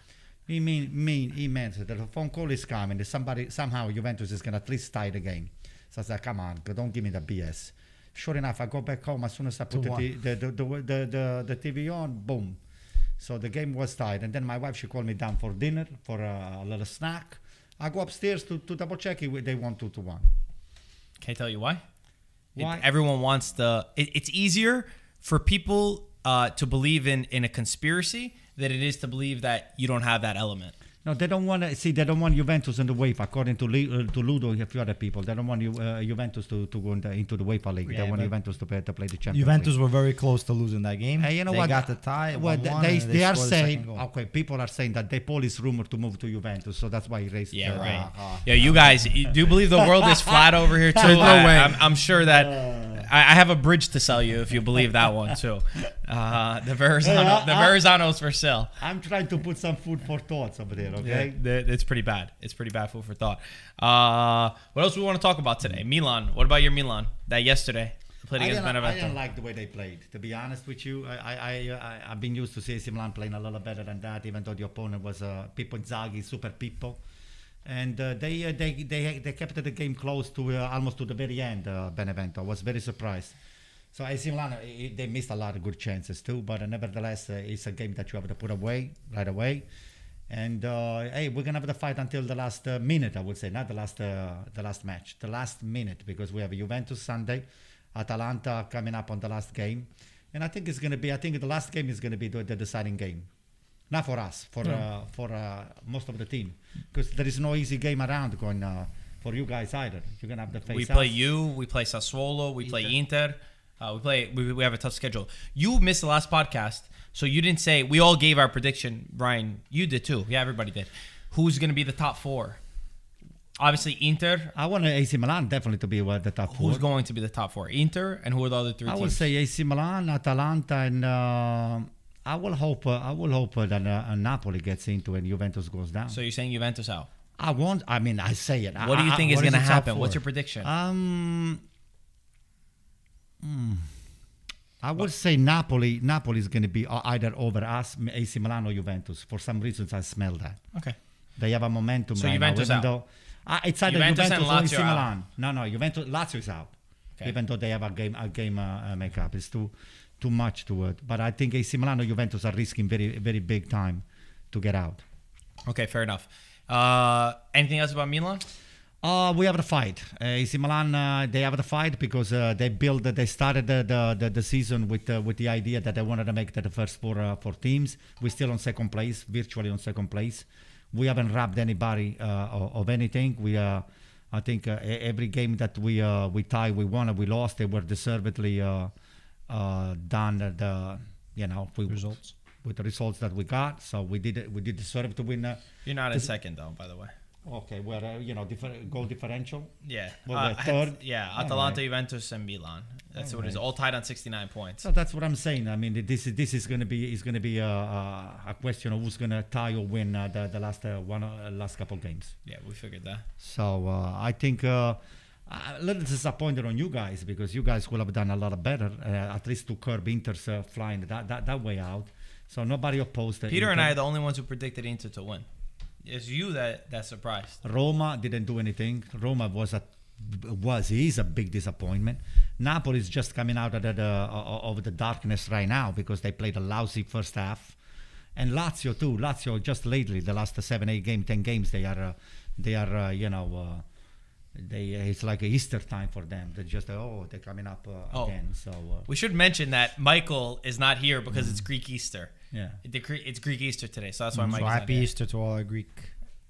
[SPEAKER 1] he mean, mean, he meant that the phone call is coming. Somebody, somehow Juventus is going to at least tie the game. So I said, come on, don't give me the BS. Sure enough, I go back home. As soon as I put the, t- the, the, the, the, the, the TV on, boom. So the game was tied. And then my wife, she called me down for dinner, for a, little snack. I go upstairs to, to double check it. They won 2 to 1.
[SPEAKER 2] Can I tell you why? It- everyone wants the. It, it's easier for people uh, to believe in in a conspiracy than it is to believe that you don't have that element.
[SPEAKER 1] No, they don't want to see. They don't want Juventus in the UEFA, according to Lu- uh, to Ludo and a few other people. They don't want Ju- uh, Juventus to, to go in the, into the UEFA League.
[SPEAKER 3] Yeah,
[SPEAKER 1] they want Juventus to play, to play the Champions
[SPEAKER 3] Juventus
[SPEAKER 1] League.
[SPEAKER 3] were very close to losing that game.
[SPEAKER 1] Hey, you know
[SPEAKER 3] they
[SPEAKER 1] what?
[SPEAKER 3] got the tie.
[SPEAKER 1] Well,
[SPEAKER 3] 1-1,
[SPEAKER 1] they, they, are
[SPEAKER 3] scored the
[SPEAKER 1] saying okay. People are saying that De Paul is rumored to move to Juventus, so that's why he raised.
[SPEAKER 2] Yeah,
[SPEAKER 1] uh,
[SPEAKER 2] right.
[SPEAKER 3] uh,
[SPEAKER 2] yeah, you guys, you do believe the world is flat over here too?
[SPEAKER 4] No
[SPEAKER 2] I,
[SPEAKER 4] way.
[SPEAKER 2] I'm, I'm sure that I, I have a bridge to sell you if you believe that one too. Uh, the Verrazano,
[SPEAKER 1] Hey,
[SPEAKER 2] the Verrazano's for sale.
[SPEAKER 1] I'm trying to put some food for thoughts over there. Okay.
[SPEAKER 2] th- it's pretty bad. It's pretty bad food for thought. Uh, what else we want to talk about today? Milan. What about your Milan? That yesterday played against
[SPEAKER 1] didn't, I
[SPEAKER 2] Benevento.
[SPEAKER 1] didn't like the way they played. To be honest with you, I, I, I, I've been used to see Milan playing a little better than that, even though the opponent was uh, Pippo Inzaghi, super Pippo. And uh, they, uh, they they they kept the game close to uh, almost to the very end. Uh, Benevento I was very surprised. So AC Milan they missed a lot of good chances too, but uh, nevertheless uh, it's a game that you have to put away right away. And uh, hey, we're gonna have the fight until the last uh, minute, I would say, not the last uh, the last match, the last minute, because we have Juventus Sunday, Atalanta coming up on the last game, and I think it's gonna be. I think the last game is gonna be the, the deciding game, not for us, for uh, for uh, most of the team, because there is no easy game around going uh, for you guys either. You're gonna have to face.
[SPEAKER 2] We play
[SPEAKER 1] us.
[SPEAKER 2] you. We play Sassuolo. We play
[SPEAKER 1] Inter.
[SPEAKER 2] Uh, we play. We, we have a tough schedule. You missed the last podcast, so you didn't say. We all gave our prediction. Brian, you did too. Yeah, everybody did. Who's going to be the top four? Obviously, Inter.
[SPEAKER 1] I want AC Milan definitely to be uh, the top four.
[SPEAKER 2] Who's going to be the top four? Inter, and who are the other three
[SPEAKER 1] I would say AC Milan, Atalanta, and uh, I will hope. Uh, I will hope that uh, Napoli gets into and Juventus goes down.
[SPEAKER 2] so you're saying Juventus out?
[SPEAKER 1] I want. I mean, I say it.
[SPEAKER 2] What do you
[SPEAKER 1] I-
[SPEAKER 2] think
[SPEAKER 1] I-
[SPEAKER 2] is going to
[SPEAKER 3] is the top
[SPEAKER 2] happen? What's your prediction?
[SPEAKER 1] Um. Hmm. I would say Napoli. Napoli is going to be uh, either over us, AC Milan or Juventus. For some reasons, I smell that.
[SPEAKER 2] Okay.
[SPEAKER 1] They have a momentum
[SPEAKER 2] So
[SPEAKER 1] right
[SPEAKER 2] Juventus
[SPEAKER 1] now.
[SPEAKER 2] out.
[SPEAKER 1] Though uh, it's either
[SPEAKER 2] Juventus
[SPEAKER 1] Juventus,
[SPEAKER 2] and
[SPEAKER 1] or AC
[SPEAKER 2] out.
[SPEAKER 1] Milan. No, no, Juventus, Lazio is out.
[SPEAKER 2] Okay.
[SPEAKER 1] Even though they have a game, a game uh, uh, makeup, it's too, too much to it. But I think AC Milan or Juventus are risking very, very big time to get out.
[SPEAKER 2] Okay, fair enough. Uh, anything else about Milan?
[SPEAKER 1] Uh, we have the fight. Uh, AC Milan, uh, they have the fight because uh, they built, they started the, the, the, season with uh, with the idea that they wanted to make it the first four uh, four teams. We're still on second place, virtually on second place. We haven't robbed anybody uh, of, of anything. We, uh, I think, every game that we uh, we tie, we won, and we lost. They were deservedly uh, uh, done. The you know we,
[SPEAKER 3] Results.
[SPEAKER 1] with the results that we got. So we did. We did deserve to win. Uh,
[SPEAKER 2] You're not in second though, by the way.
[SPEAKER 1] Okay, we're uh, you know goal differential.
[SPEAKER 2] Yeah.
[SPEAKER 1] Well,
[SPEAKER 2] Uh,
[SPEAKER 1] we're
[SPEAKER 2] I had-
[SPEAKER 1] third.
[SPEAKER 2] yeah, Atalanta,
[SPEAKER 1] right.
[SPEAKER 2] Juventus, and Milan. That's what it is. All tied on 69 points.
[SPEAKER 1] So that's what I'm saying. I mean, this is this is going to be is going to be a, a, question of who's going to tie or win uh, the the last uh, one uh, last couple games.
[SPEAKER 2] Yeah, we figured that.
[SPEAKER 1] So uh, I think uh, a little disappointed on you guys because you guys will have done a lot better, uh, at least to curb Inter's uh, flying that, that that way out. So nobody opposed.
[SPEAKER 2] Peter and I are the only ones who predicted Inter to win. It's you that that surprised.
[SPEAKER 1] Roma didn't do anything. Roma was a was is a big disappointment. Napoli is just coming out of the, of the darkness right now because they played a lousy first half, and Lazio too. Lazio just lately, the last seven, eight game, ten games, they are uh, they are uh, you know. Uh, they, it's like a Easter time for them. They're just oh they're coming up uh,
[SPEAKER 2] Oh.
[SPEAKER 1] again. So uh,
[SPEAKER 2] We should mention that Michael is not here because it's Greek Easter.
[SPEAKER 1] yeah.
[SPEAKER 2] It's Greek Easter today, so that's why
[SPEAKER 3] So
[SPEAKER 2] Mike's not
[SPEAKER 3] happy
[SPEAKER 2] here.
[SPEAKER 3] Easter to all our Greek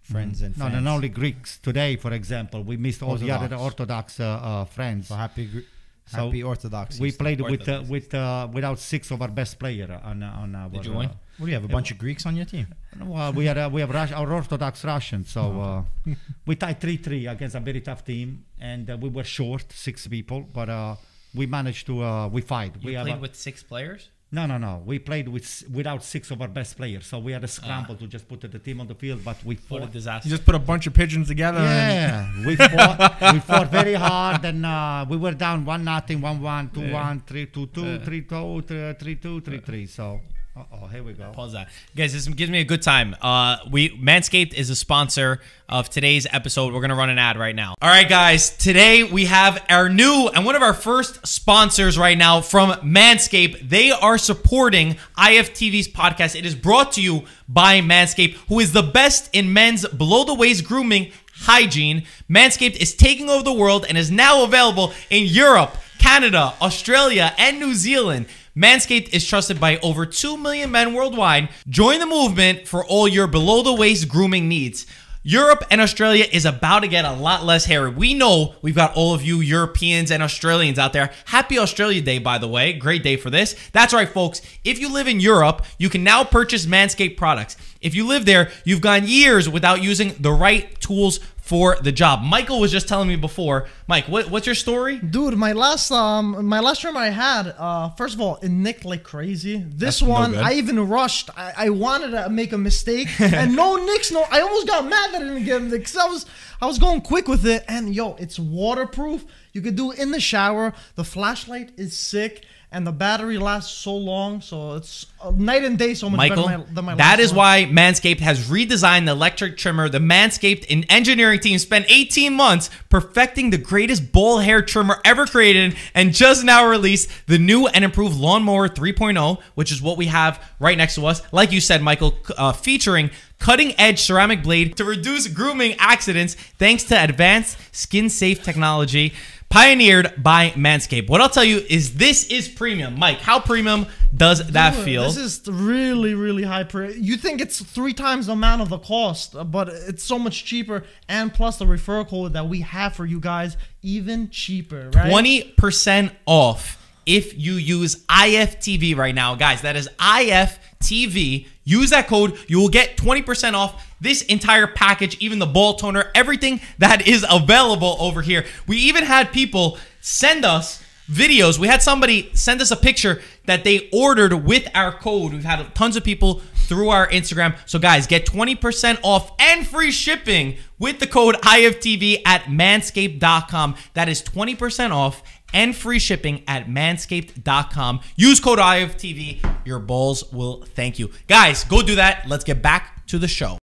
[SPEAKER 3] friends and
[SPEAKER 1] No,
[SPEAKER 3] fans.
[SPEAKER 1] not only Greeks. Today, for example, we missed all the other
[SPEAKER 3] Orthodox.
[SPEAKER 1] Orthodox uh, uh, friends.
[SPEAKER 3] So happy, Gre-
[SPEAKER 1] So
[SPEAKER 3] happy Orthodox.
[SPEAKER 1] we
[SPEAKER 3] Easter.
[SPEAKER 1] played with uh, with uh, without six of our best player on uh, on our.
[SPEAKER 2] Did you
[SPEAKER 1] uh,
[SPEAKER 2] win?
[SPEAKER 3] What do you have? A bunch of Greeks on your team?
[SPEAKER 1] Well, we are uh, we have Rus- our Orthodox Russians, so
[SPEAKER 2] Oh,
[SPEAKER 1] uh, we tied three three against a very tough team, and uh, we were short six people, but uh, we managed to uh, we fight.
[SPEAKER 2] You
[SPEAKER 1] we
[SPEAKER 2] played
[SPEAKER 1] a-
[SPEAKER 2] with six players?
[SPEAKER 1] No no no. We played with without six of our best players, so we had a scramble
[SPEAKER 2] Ah.
[SPEAKER 1] to just put the team on the field, but we
[SPEAKER 2] What a disaster.
[SPEAKER 4] You just put a bunch of pigeons together. And
[SPEAKER 1] Yeah, we fought. we fought very hard, and uh, we were down one nothing, one one, two one, three two two, three two, three three two, three three. So, uh oh, here we go.
[SPEAKER 2] Pause that, guys. This gives me a good time. Uh, we Manscaped is a sponsor of today's episode. We're gonna run an ad right now. All right, guys. Today we have our new and one of our first sponsors right now from Manscaped. They are supporting IFTV's podcast. It is brought to you by Manscaped, who is the best in men's below the waist grooming hygiene. Manscaped is taking over the world and is now available in Europe, Canada, Australia, and New Zealand. Manscaped is trusted by over 2 million men worldwide. Join the movement for all your below the waist grooming needs. Europe and Australia is about to get a lot less hairy. We know we've got all of you Europeans and Australians out there. Happy Australia Day, by the way. Great day for this. That's right, folks. If you live in Europe, you can now purchase Manscaped products. If you live there, you've gone years without using the right tools for the job. Michael was just telling me before. Mike, what, what's your story?
[SPEAKER 5] Dude, my last um my last trimmer I had, uh first of all, it nicked like crazy. This
[SPEAKER 3] That's
[SPEAKER 5] one
[SPEAKER 3] good.
[SPEAKER 5] I even rushed. I, I wanted to make a mistake and no nicks, no I almost got mad that I didn't get because I was I was going quick with it and yo, it's waterproof. You could do it in the shower. The flashlight is sick and the battery lasts so long, so it's uh, night and day so much
[SPEAKER 2] Michael,
[SPEAKER 5] better than my, than my
[SPEAKER 2] that is
[SPEAKER 5] one.
[SPEAKER 2] why Manscaped has redesigned the electric trimmer. The Manscaped engineering team spent 18 months perfecting the greatest ball hair trimmer ever created and just now released the new and improved Lawnmower 3.0, which is what we have right next to us. Like you said, Michael, uh, featuring cutting edge ceramic blade to reduce grooming accidents thanks to advanced skin safe technology. Pioneered by Manscaped. What I'll tell you is this is premium. Mike, how premium does that
[SPEAKER 5] Dude,
[SPEAKER 2] feel?
[SPEAKER 5] This is really, really high. Pri- you think it's three times the amount of the cost, but it's so much cheaper. And plus the referral code that we have for you guys, even cheaper, right?
[SPEAKER 2] 20% off if you use IFTV right now. Guys, that is IFTV. Use that code. You will get 20% off this entire package, even the ball toner, everything that is available over here. We even had people send us videos. We had somebody send us a picture that they ordered with our code. We've had tons of people through our Instagram. So, guys, get 20% off and free shipping with the code IFTV at manscaped.com. That is 20% off and free shipping at manscaped.com. Use code IFTV. Your balls will thank you. Guys, go do that. Let's get back to the show.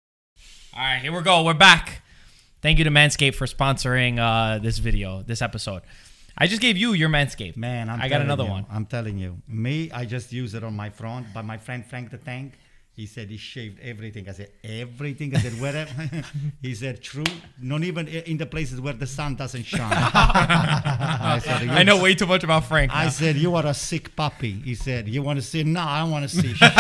[SPEAKER 2] All right, here we go. We're back. Thank you to Manscaped for sponsoring uh, this video, this episode. I just gave you your Manscaped.
[SPEAKER 1] Man, I'm
[SPEAKER 2] I got another
[SPEAKER 1] you,
[SPEAKER 2] one.
[SPEAKER 1] I'm telling you. Me, I just use it on my front, but my friend Frank the Tank, he said he shaved everything. I said, everything? I said, where? he said, true. Not even in the places where the sun doesn't shine. I, said,
[SPEAKER 2] I know way too much about Frank.
[SPEAKER 1] I
[SPEAKER 2] now.
[SPEAKER 1] said, you are a sick puppy. He said, you want to see? No, I don't want to see shit.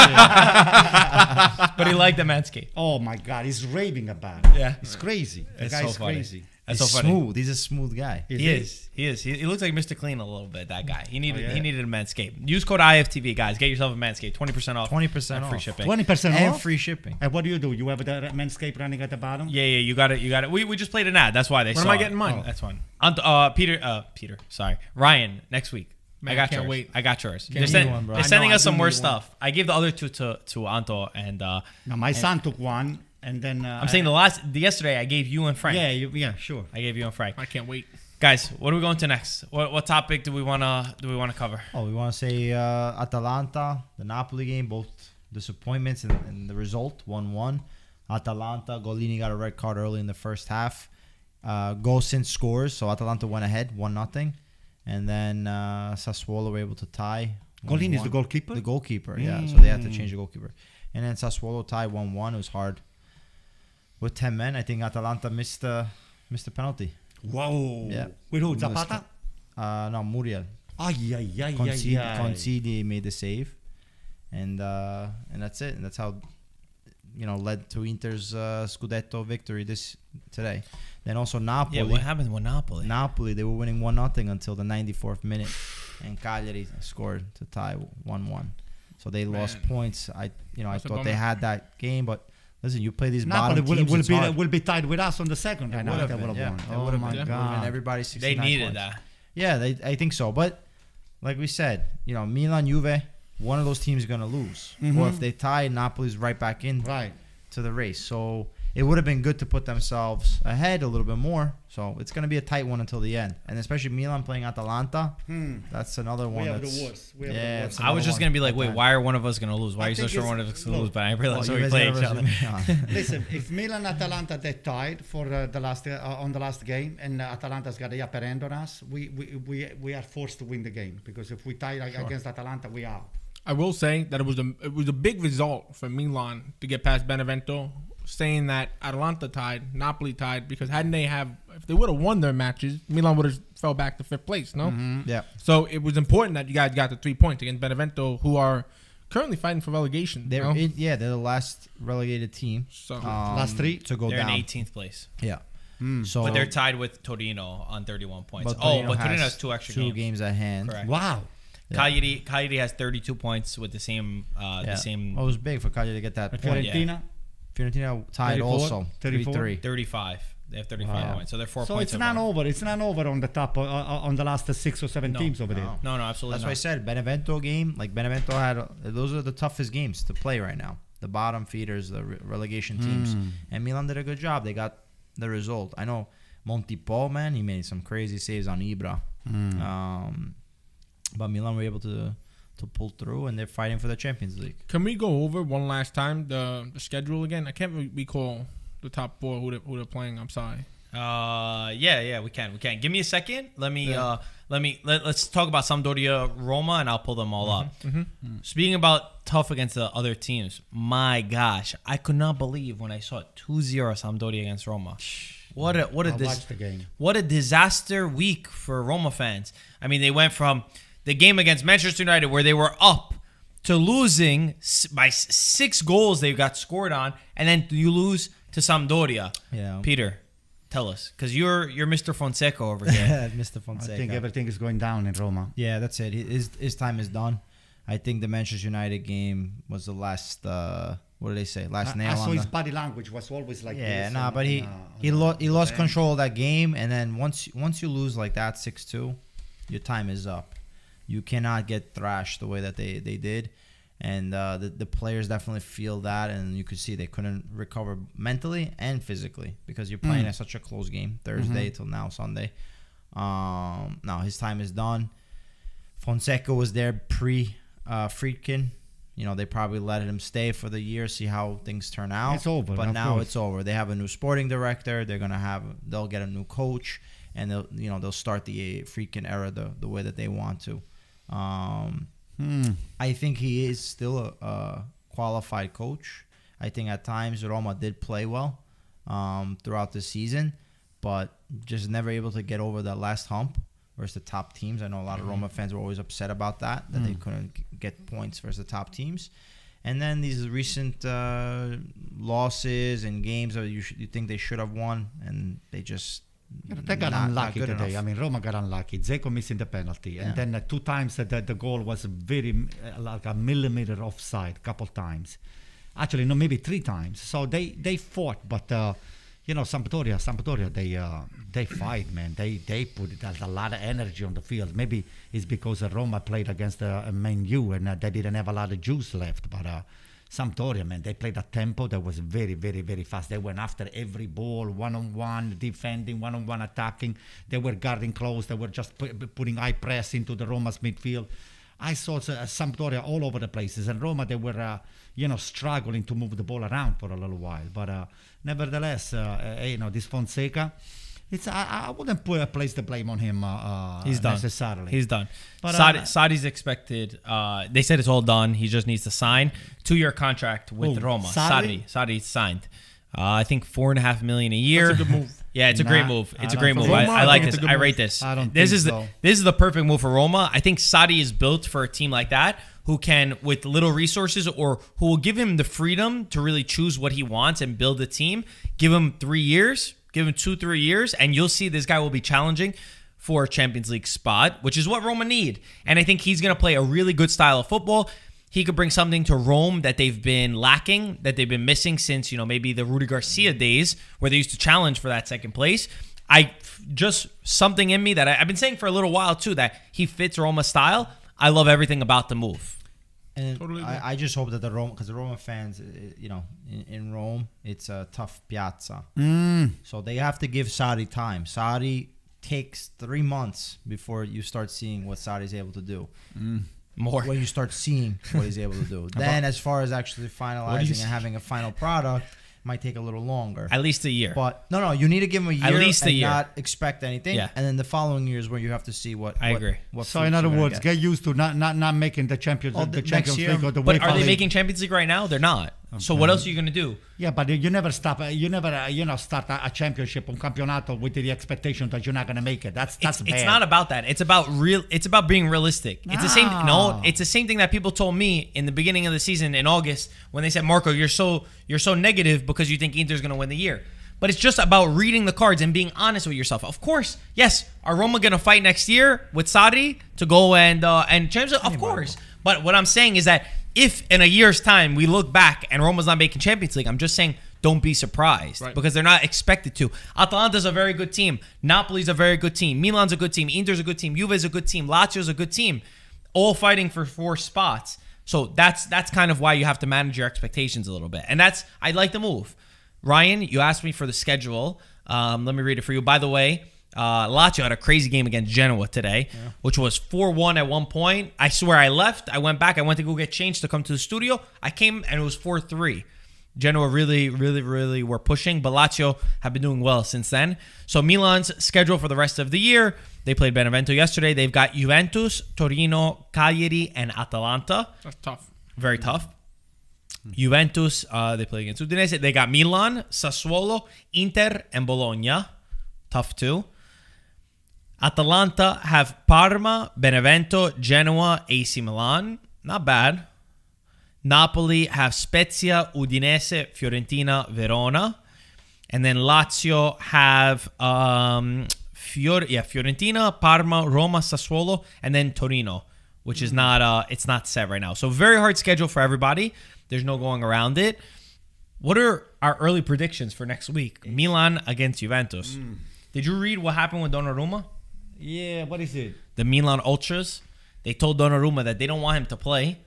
[SPEAKER 2] but he liked the Manscaped.
[SPEAKER 1] oh my God, he's raving about it.
[SPEAKER 2] Yeah.
[SPEAKER 1] It's crazy. The guy's
[SPEAKER 2] so funny.
[SPEAKER 1] crazy.
[SPEAKER 2] That's
[SPEAKER 3] He's
[SPEAKER 2] so funny.
[SPEAKER 3] smooth. He's a smooth guy.
[SPEAKER 1] Is
[SPEAKER 2] He is. He is. He, he looks like Mr. Clean a little bit. That guy. He needed.
[SPEAKER 1] Oh, yeah?
[SPEAKER 2] He needed a Manscaped. Use code IFTV, guys. Get yourself a Manscaped. Twenty percent off.
[SPEAKER 3] 20%
[SPEAKER 2] and free shipping.
[SPEAKER 1] 20%
[SPEAKER 3] and
[SPEAKER 1] off?
[SPEAKER 3] free shipping.
[SPEAKER 1] And what do you do? You have the Manscaped running at the bottom?
[SPEAKER 2] Yeah, yeah. You got it. You got it. We, we just played an ad. That's why they.
[SPEAKER 4] When am I getting mine?
[SPEAKER 2] Oh, that's one. Ant- uh, Peter. Uh, Peter. Sorry, Ryan. Next week.
[SPEAKER 4] Man,
[SPEAKER 2] I got
[SPEAKER 4] can't
[SPEAKER 2] yours.
[SPEAKER 4] wait.
[SPEAKER 2] I got yours.
[SPEAKER 4] Can't
[SPEAKER 2] They're, send-
[SPEAKER 3] one, bro.
[SPEAKER 2] they're sending
[SPEAKER 4] know,
[SPEAKER 2] us some
[SPEAKER 4] do
[SPEAKER 2] more
[SPEAKER 4] need one.
[SPEAKER 2] stuff. I gave the other two to to Anto, and uh,
[SPEAKER 1] Now, my son took one, and then uh,
[SPEAKER 2] I'm saying the last the yesterday I gave you and Frank.
[SPEAKER 1] Yeah, you, yeah, sure.
[SPEAKER 2] I gave you and Frank.
[SPEAKER 4] I can't wait.
[SPEAKER 2] Guys, what are we going to next? What what topic do we wanna do we wanna cover?
[SPEAKER 3] Oh, we want to say uh, Atalanta, the Napoli game, both disappointments and, and the result 1 1. Atalanta, Gollini got a red card early in the first half. Uh, Gosens scores, so Atalanta went ahead 1 nothing, And then uh, Sassuolo were able to tie.
[SPEAKER 1] Gollini is the goalkeeper?
[SPEAKER 3] The goalkeeper, yeah. So they had to change the goalkeeper. And then Sassuolo tied 1 1. It was hard. With 10 men, I think Atalanta missed, uh, missed a penalty.
[SPEAKER 1] Whoa.
[SPEAKER 3] Yeah.
[SPEAKER 1] With who? Zapata?
[SPEAKER 3] Uh, no, Muriel.
[SPEAKER 1] Ay, ay, ay, ay,
[SPEAKER 3] Consigli,
[SPEAKER 1] ay.
[SPEAKER 3] Consigli made the save, and uh, and that's it. And that's how you know led to Inter's uh, Scudetto victory this today. Then also Napoli.
[SPEAKER 2] Yeah, what happened with Napoli?
[SPEAKER 3] Napoli they were winning one nothing until the 94th minute, and Cagliari scored to tie one one. So they lost points. I you know
[SPEAKER 4] That's a
[SPEAKER 3] I thought they had that game, but listen, you play these
[SPEAKER 1] Napoli
[SPEAKER 3] bottom
[SPEAKER 1] will,
[SPEAKER 3] teams.
[SPEAKER 1] will
[SPEAKER 3] it's
[SPEAKER 1] be
[SPEAKER 3] hard.
[SPEAKER 1] will be tied with us on the second
[SPEAKER 3] It
[SPEAKER 1] right now.
[SPEAKER 3] would've
[SPEAKER 1] They would
[SPEAKER 3] yeah.
[SPEAKER 1] have
[SPEAKER 3] It
[SPEAKER 1] won. Oh
[SPEAKER 3] would've
[SPEAKER 1] my
[SPEAKER 3] been.
[SPEAKER 1] god.
[SPEAKER 3] And everybody
[SPEAKER 2] they needed
[SPEAKER 3] points.
[SPEAKER 2] that.
[SPEAKER 3] Yeah, they, I think so. But like we said, you know, Milan, Juve, one of those teams is gonna lose. Or
[SPEAKER 1] Mhm.
[SPEAKER 3] if they tie, Napoli's right back in
[SPEAKER 1] Right.
[SPEAKER 3] to the race. So it would have been good to put themselves ahead a little bit more. So it's gonna be a tight one until the end, and especially Milan playing Atalanta.
[SPEAKER 1] Hmm.
[SPEAKER 3] That's another one.
[SPEAKER 1] We have
[SPEAKER 3] that's,
[SPEAKER 1] the worst. We have
[SPEAKER 3] Yeah,
[SPEAKER 1] the worst.
[SPEAKER 2] I was just gonna be like, wait,
[SPEAKER 3] That
[SPEAKER 2] why are one of us gonna lose? Why
[SPEAKER 1] I
[SPEAKER 2] are you so sure one of us is gonna lose? But I
[SPEAKER 3] Oh,
[SPEAKER 2] realized so we
[SPEAKER 3] Juve's
[SPEAKER 2] play each other.
[SPEAKER 1] Listen, if Milan Atalanta they tied for uh, the last uh, on the last game and uh, Atalanta's got the upper end on us, we, we, we, we are forced to win the game because if we tie like, against Atalanta, we are.
[SPEAKER 4] I will say that it was a it was a big result for Milan to get past Benevento, saying that Atalanta tied, Napoli tied, because hadn't they have if they would have won their matches, Milan would have fell back to fifth place. No,
[SPEAKER 3] yeah.
[SPEAKER 4] so it was important that you guys got the three points against Benevento, who are currently fighting for relegation.
[SPEAKER 3] They're
[SPEAKER 4] no?
[SPEAKER 3] in, yeah, they're the last relegated team.
[SPEAKER 4] so
[SPEAKER 3] um,
[SPEAKER 1] Last three?
[SPEAKER 3] to go
[SPEAKER 2] They're
[SPEAKER 3] down.
[SPEAKER 2] in 18th place,
[SPEAKER 3] Yeah.
[SPEAKER 1] Hmm.
[SPEAKER 3] So,
[SPEAKER 2] but they're tied with Torino on 31 points.
[SPEAKER 3] but
[SPEAKER 2] oh,
[SPEAKER 3] Torino
[SPEAKER 2] but Torino
[SPEAKER 3] has
[SPEAKER 2] has two extra
[SPEAKER 3] two
[SPEAKER 2] games.
[SPEAKER 3] at hand.
[SPEAKER 2] Correct.
[SPEAKER 1] Wow.
[SPEAKER 3] Yeah.
[SPEAKER 2] Cagliari, Cagliari has 32 points with the same, uh,
[SPEAKER 3] Yeah.
[SPEAKER 2] the same
[SPEAKER 3] Oh, it was big for Cagliari to get that point.
[SPEAKER 1] Fiorentina.
[SPEAKER 3] Fiorentina tied
[SPEAKER 1] 34,
[SPEAKER 3] also
[SPEAKER 1] 34.
[SPEAKER 3] 3 3.
[SPEAKER 2] 35. They have 35
[SPEAKER 3] Wow.
[SPEAKER 2] points, so they're four
[SPEAKER 1] So
[SPEAKER 2] points.
[SPEAKER 1] it's not
[SPEAKER 2] above.
[SPEAKER 1] over. It's not over on the top uh, uh, on the last six or seven
[SPEAKER 2] No,
[SPEAKER 1] teams over there.
[SPEAKER 3] no.
[SPEAKER 2] No, no, absolutely
[SPEAKER 3] That's
[SPEAKER 2] not.
[SPEAKER 3] why I said Benevento game. Like Benevento had, uh, those are the toughest games to play right now. The bottom feeders, the re- relegation teams,
[SPEAKER 1] Hmm.
[SPEAKER 3] and Milan did a good job. They got the result. I know Montipò, man, he made some crazy saves on Ibra.
[SPEAKER 1] Hmm.
[SPEAKER 3] Um, but Milan were able to to pull through, and they're fighting for the Champions League.
[SPEAKER 4] Can we go over one last time the, the schedule again? I can't re- recall the top four who they're, who they're playing. I'm sorry.
[SPEAKER 2] Uh, yeah, yeah, we can, we can. Give me a second. Let me,
[SPEAKER 4] Yeah.
[SPEAKER 2] uh, let me let, let's talk about Sampdoria, Roma, and I'll pull them all up.
[SPEAKER 3] Mm-hmm.
[SPEAKER 2] Speaking about tough against the other teams, my gosh, I could not believe when I saw 2-0 Sampdoria against Roma. What a what a
[SPEAKER 1] I
[SPEAKER 2] dis-
[SPEAKER 1] the game.
[SPEAKER 2] what a disaster week for Roma fans. I mean, they went from the game against Manchester United where they were up to losing by six goals they got scored on, and then you lose to Sampdoria.
[SPEAKER 3] Yeah.
[SPEAKER 2] Peter, tell us, because you're you're Mr. Fonseca over here.
[SPEAKER 3] Yeah, Mr.
[SPEAKER 1] I think everything is going down in Roma.
[SPEAKER 3] Yeah, that's it. His his time is done. I think the Manchester United game was the last. Uh, what did they say? Last
[SPEAKER 1] I,
[SPEAKER 3] nail
[SPEAKER 1] I saw
[SPEAKER 3] on
[SPEAKER 1] his
[SPEAKER 3] the.
[SPEAKER 1] body language was always like
[SPEAKER 3] Yeah,
[SPEAKER 1] this.
[SPEAKER 3] nah,
[SPEAKER 1] and-
[SPEAKER 3] but he
[SPEAKER 1] and, uh,
[SPEAKER 3] he
[SPEAKER 1] on
[SPEAKER 3] lost he lost
[SPEAKER 1] bench.
[SPEAKER 3] control of that game, and then once once you lose like that six two, your time is up. You cannot get thrashed the way that they they did, and uh, the the players definitely feel that, and you could see they couldn't recover mentally and physically because you're playing
[SPEAKER 1] Mm.
[SPEAKER 3] at such a close game Thursday
[SPEAKER 1] Mm-hmm.
[SPEAKER 3] till now Sunday. Um, no, his time is done. Fonseca was there pre uh, Friedkin. You know, they probably let him stay for the year, see how things turn out.
[SPEAKER 1] It's over,
[SPEAKER 3] but now
[SPEAKER 1] course.
[SPEAKER 3] it's over. They have a new sporting director. They're gonna have, they'll get a new coach, and they'll, you know, they'll start the Friedkin era the the way that they want to. Um,
[SPEAKER 1] Hmm.
[SPEAKER 3] I think he is still a, a qualified coach. I think at times Roma did play well um, throughout the season, but just never able to get over that last hump versus the top teams. I know a lot of Roma fans were always upset about that, that they couldn't get points versus the top teams. And then these recent uh, losses and games that you, sh- you think they should have won, and they just
[SPEAKER 1] They got
[SPEAKER 3] not- not
[SPEAKER 1] unlucky
[SPEAKER 3] good
[SPEAKER 1] today.
[SPEAKER 3] enough.
[SPEAKER 1] I mean, Roma got unlucky. Dzeko missing the penalty, and then uh, two times uh, the, the goal was very uh, like a millimeter offside. Couple times, actually, no, maybe three times. So they they fought, but uh, you know, Sampdoria, Sampdoria, they uh, they fight, man. They they put a lot of energy on the field. Maybe it's because uh, Roma played against uh, Man U and uh, they didn't have a lot of juice left, but. Sampdoria, man, they played a tempo that was very, very, very fast. They went after every ball, one on one, defending, one on one attacking. They were guarding close. They were just pu- putting high press into the Roma's midfield. I saw uh, Sampdoria all over the places, and Roma they were, uh, you know, struggling to move the ball around for a little while. But uh, nevertheless, uh, uh, you know, this Fonseca, it's I, I wouldn't put, a place the blame on him. Uh, uh,
[SPEAKER 2] He's done.
[SPEAKER 1] necessarily.
[SPEAKER 2] He's done.
[SPEAKER 1] But,
[SPEAKER 2] Sarri,
[SPEAKER 1] uh,
[SPEAKER 2] Sarri's expected. Uh, they said it's all done. He just needs to sign two-year contract with
[SPEAKER 1] Who,
[SPEAKER 2] Roma.
[SPEAKER 1] Sarri?
[SPEAKER 2] Sarri, Sarri signed. Uh, I think four and a half million a year.
[SPEAKER 4] That's a good move.
[SPEAKER 2] Yeah, it's a
[SPEAKER 1] Nah,
[SPEAKER 2] great move. It's a great move. I. I
[SPEAKER 4] I
[SPEAKER 2] like this.
[SPEAKER 4] it's a good
[SPEAKER 2] I rate this.
[SPEAKER 1] I don't
[SPEAKER 2] this
[SPEAKER 1] think
[SPEAKER 2] is the
[SPEAKER 1] so.
[SPEAKER 2] this is the perfect move for Roma. I think Sarri is built for a team like that who can, with little resources, or who will give him the freedom to really choose what he wants and build a team. Give him three years, give him two, three years, and you'll see this guy will be challenging for a Champions League spot, which is what Roma need. And I think he's going to play a really good style of football. He could bring something to Rome that they've been lacking, that they've been missing since, you know, maybe the Rudi Garcia days where they used to challenge for that second place. I just something in me that I, I've been saying for a little while too that he fits Roma style. I love everything about the move.
[SPEAKER 3] And
[SPEAKER 4] Totally.
[SPEAKER 3] I, I just hope that the Rome, because the Roman fans, you know, in, in Rome, it's a tough piazza.
[SPEAKER 1] Mm.
[SPEAKER 3] So they have to give Sarri time. Sarri takes three months before you start seeing what Sarri's able to do.
[SPEAKER 2] More.
[SPEAKER 3] When you start seeing what he's able to do, then as far as actually finalizing and having a final product, might take a little longer.
[SPEAKER 2] At least a year.
[SPEAKER 3] But no, no, you need to give them a year
[SPEAKER 2] At least a
[SPEAKER 3] and
[SPEAKER 2] year.
[SPEAKER 3] not expect anything.
[SPEAKER 2] Yeah.
[SPEAKER 3] And then the following years where you have to see what.
[SPEAKER 2] I
[SPEAKER 3] what-
[SPEAKER 2] agree.
[SPEAKER 3] What
[SPEAKER 1] So
[SPEAKER 3] fruits
[SPEAKER 1] in other words,
[SPEAKER 3] get.
[SPEAKER 1] get used to not not, not making the Champions
[SPEAKER 3] Oh,
[SPEAKER 1] the,
[SPEAKER 3] the
[SPEAKER 1] Champions
[SPEAKER 3] year.
[SPEAKER 1] League or the
[SPEAKER 2] but are they
[SPEAKER 1] League.
[SPEAKER 2] making Champions League right now? They're not. So what else are you going to do?
[SPEAKER 1] Yeah, but you never stop. uh, You never, uh, you know, start a, a championship on campeonato with the expectation that you're not going to make it. That's that's
[SPEAKER 2] it's,
[SPEAKER 1] bad.
[SPEAKER 2] it's not about that. It's about real. It's about being realistic. It's the same. No,
[SPEAKER 1] No.
[SPEAKER 2] it's the same thing that people told me in the beginning of the season in August when they said, "Marco, you're so you're so negative because you think Inter's going to win the year." But it's just about reading the cards and being honest with yourself. Of course, yes, are Roma going to fight next year with Sarri to go and uh, and Champions? League? Of course. But what I'm saying is that if in a year's time we look back and Roma's not making Champions League, I'm just saying don't be surprised
[SPEAKER 4] Right.
[SPEAKER 2] because they're not expected to. Atalanta's a very good team. Napoli's a very good team. Milan's a good team. Inter's a good team. Juve's a good team. Lazio's a good team. All fighting for four spots. So that's that's kind of why you have to manage your expectations a little bit. And that's I like the move. Ryan, you asked me for the schedule. Um, let me read it for you. By the way, uh, Lazio had a crazy game against Genoa today, which was 4 1 at one point. I swear I left. I went back. I went to go get changed to come to the studio. I came and it was 4 3. Genoa really, really, really were pushing, but Lazio have been doing well since then. So Milan's schedule for the rest of the year, they played Benevento yesterday. They've got Juventus, Torino, Cagliari, and Atalanta.
[SPEAKER 4] That's tough.
[SPEAKER 2] Very tough. Juventus, uh, they play against Udinese. They got Milan, Sassuolo, Inter, and Bologna. Tough too. Atalanta have Parma, Benevento, Genoa, AC Milan. Not bad. Napoli have Spezia, Udinese, Fiorentina, Verona. And then Lazio have um, Fior- yeah, Fiorentina, Parma, Roma, Sassuolo, and then Torino, which is not uh, it's not set right now. So very hard schedule for everybody. There's no going around it. What are our early predictions for next week? Milan against Juventus. Did you read what happened with Donnarumma?
[SPEAKER 1] Yeah, what is it?
[SPEAKER 2] The Milan Ultras, they told Donnarumma that they don't want him to play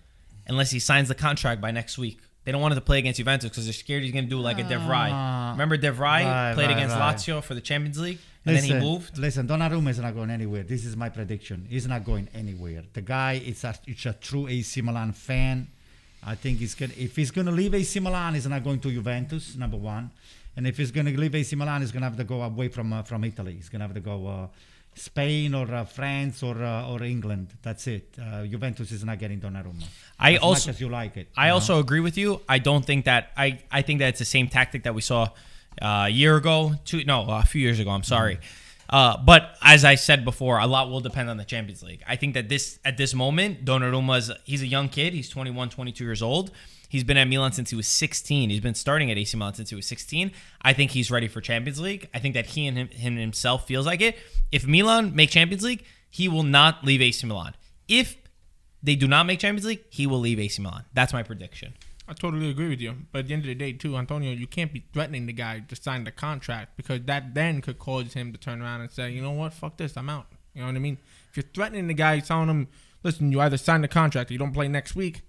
[SPEAKER 2] unless he signs the contract by next week. They don't want him to play against Juventus because they're scared he's going to do like a De Vrij.
[SPEAKER 1] Ah.
[SPEAKER 2] Remember De Vrij
[SPEAKER 1] Right,
[SPEAKER 2] played
[SPEAKER 1] right,
[SPEAKER 2] against
[SPEAKER 1] right.
[SPEAKER 2] Lazio for the Champions League, and then he moved.
[SPEAKER 1] Listen, Donnarumma is not going anywhere. This is my prediction. He's not going anywhere. The guy is a, it's a true AC Milan fan. I think he's gonna. If he's gonna leave AC Milan, he's not going to Juventus. Number one, and if he's gonna leave AC Milan, he's gonna have to go away from uh, from Italy. He's gonna have to go uh, Spain or uh, France or uh, or England. That's it. Uh, Juventus is not getting Donnarumma.
[SPEAKER 2] I
[SPEAKER 1] as
[SPEAKER 2] also-
[SPEAKER 1] much as you like it.
[SPEAKER 2] I
[SPEAKER 1] you know?
[SPEAKER 2] agree with you. I don't think that I I think that it's the same tactic that we saw uh, a year ago. Two no, a few years ago. I'm sorry. Uh, but as I said before, a lot will depend on the Champions League. I think that this at this moment, Donnarumma's he's a young kid. He's 21, 22 years old. He's been at Milan since he was 16. He's been starting at AC Milan since he was 16. I think he's ready for Champions League. I think that he and him, him himself feels like it. If Milan make Champions League, he will not leave AC Milan. If they do not make Champions League, he will leave AC Milan. That's my prediction.
[SPEAKER 4] I totally agree with you. But at the end of the day, too, Antonio, you can't be threatening the guy to sign the contract because that then could cause him to turn around and say, you know what, fuck this, I'm out. You know what I mean? If you're threatening the guy, telling him, listen, you either sign the contract or you don't play next week,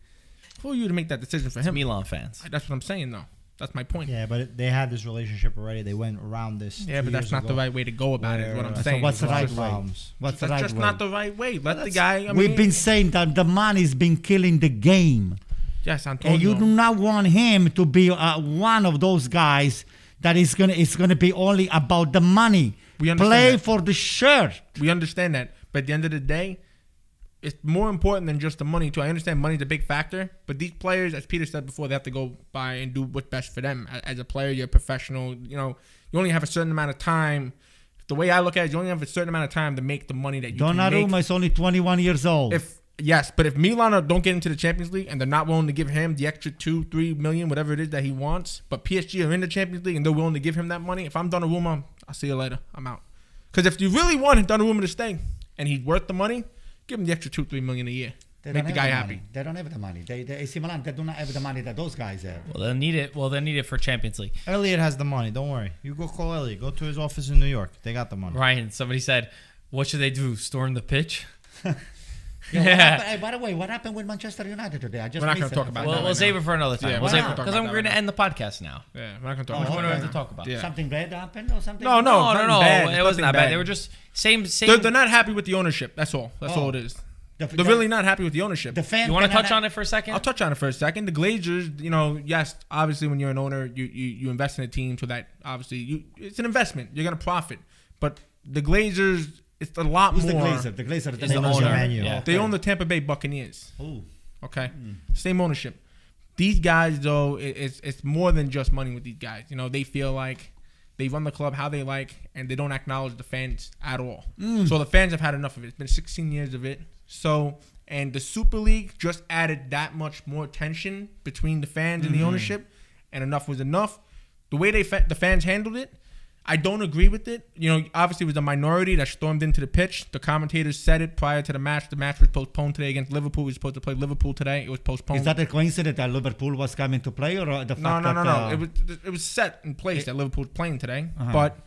[SPEAKER 4] who are you to make that decision for him?
[SPEAKER 2] Milan fans.
[SPEAKER 4] That's what I'm saying, though. That's my point.
[SPEAKER 3] Yeah, but it- they had this relationship already. They went around this.
[SPEAKER 4] Yeah,
[SPEAKER 3] two
[SPEAKER 4] but that's
[SPEAKER 3] years
[SPEAKER 4] not the right way to go about it. Is what I'm saying.
[SPEAKER 1] So what's the right way?
[SPEAKER 3] problems.
[SPEAKER 1] What's the
[SPEAKER 4] That's
[SPEAKER 1] right
[SPEAKER 4] just
[SPEAKER 1] way?
[SPEAKER 4] not the right way. Let the guy. I mean,
[SPEAKER 1] We've been saying that the money's been killing the game.
[SPEAKER 4] yes, Antonio.
[SPEAKER 1] And you do not want him to be uh, one of those guys that is gonna it's gonna be only about the money.
[SPEAKER 4] We understand
[SPEAKER 1] Play
[SPEAKER 4] that.
[SPEAKER 1] for the shirt.
[SPEAKER 4] We understand that, but at the end of the day, it's more important than just the money too. I understand money's a big factor, but these players, as Peter said before, they have to go by and do what's best for them. As a player, you're a professional. You know, you only have a certain amount of time. The way I look at it, you only have a certain amount of time to make the money that you.
[SPEAKER 1] Donnarumma is only 21 years old.
[SPEAKER 4] If yes, but if Milan don't get into the Champions League and they're not willing to give him the extra two, three million, whatever it is that he wants, but PSG are in the Champions League and they're willing to give him that money, if I'm Donnarumma, I'll see you later. I'm out. Because if you really want Donnarumma to stay and he's worth the money, give him the extra two, three million a year.
[SPEAKER 1] they
[SPEAKER 4] Make the guy
[SPEAKER 1] money.
[SPEAKER 4] happy.
[SPEAKER 1] They don't have the money. They, they AC Milan, they do not have the money that those guys have.
[SPEAKER 2] Well, they'll need it. Well, they'll need it for Champions League.
[SPEAKER 3] Elliott has the money. Don't worry. You go call Elliott. Go to his office in New York. They got the money.
[SPEAKER 2] Ryan, somebody said, "What should they do? Storm the pitch?"
[SPEAKER 1] Yeah, happened- hey, by the way, what happened with Manchester United today? I just
[SPEAKER 4] We're not gonna talk about
[SPEAKER 2] Well,
[SPEAKER 4] that
[SPEAKER 2] we'll
[SPEAKER 4] right
[SPEAKER 2] save
[SPEAKER 4] now.
[SPEAKER 2] it for another time.
[SPEAKER 4] Yeah,
[SPEAKER 2] we'll save it because I'm going to end the podcast now.
[SPEAKER 4] Yeah, we're not gonna talk
[SPEAKER 1] Oh,
[SPEAKER 2] Which
[SPEAKER 4] about
[SPEAKER 2] one do we have to talk about?
[SPEAKER 4] Yeah.
[SPEAKER 1] Something bad happened or something?
[SPEAKER 4] No, no,
[SPEAKER 2] No, no, no.
[SPEAKER 4] bad.
[SPEAKER 2] It wasn't that bad.
[SPEAKER 4] bad.
[SPEAKER 2] They were just same, same.
[SPEAKER 4] They're, they're not happy with the ownership. That's all. That's
[SPEAKER 1] Oh.
[SPEAKER 4] all it is.
[SPEAKER 1] The,
[SPEAKER 4] They're really not happy with the ownership.
[SPEAKER 1] The fan
[SPEAKER 2] you want to touch on it for a 2nd
[SPEAKER 4] I'll touch on it for a second. The Glazers, you know, yes, obviously when you're an owner, you you, you invest in a team so that obviously you it's an investment. You're gonna profit. But the Glazers, it's a lot
[SPEAKER 1] Who's
[SPEAKER 4] more.
[SPEAKER 1] the Glazer? The Glazer is
[SPEAKER 2] Is the
[SPEAKER 1] name
[SPEAKER 2] owner.
[SPEAKER 3] Manu.
[SPEAKER 2] Yeah.
[SPEAKER 4] They own the Tampa Bay Buccaneers.
[SPEAKER 1] Ooh.
[SPEAKER 4] Okay, hmm. same ownership. These guys, though, it, it's it's more than just money with these guys. You know, they feel like they run the club how they like, and they don't acknowledge the fans at all. Hmm. So the fans have had enough of it. It's been 16 years of it. So and the Super League just added that much more tension between the fans and the hmm. ownership, and enough was enough. The way they fa- the fans handled it, I don't agree with it. You know, obviously it was a minority that stormed into the pitch. The commentators said it prior to the match. The match was postponed today against Liverpool. We were supposed to play Liverpool today. It was postponed.
[SPEAKER 1] Is that a coincidence that Liverpool was coming to play, or the fact
[SPEAKER 4] no, no,
[SPEAKER 1] that
[SPEAKER 4] no, no.
[SPEAKER 1] uh,
[SPEAKER 4] it was it was set in place that Liverpool was playing today,
[SPEAKER 1] Uh-huh.
[SPEAKER 4] but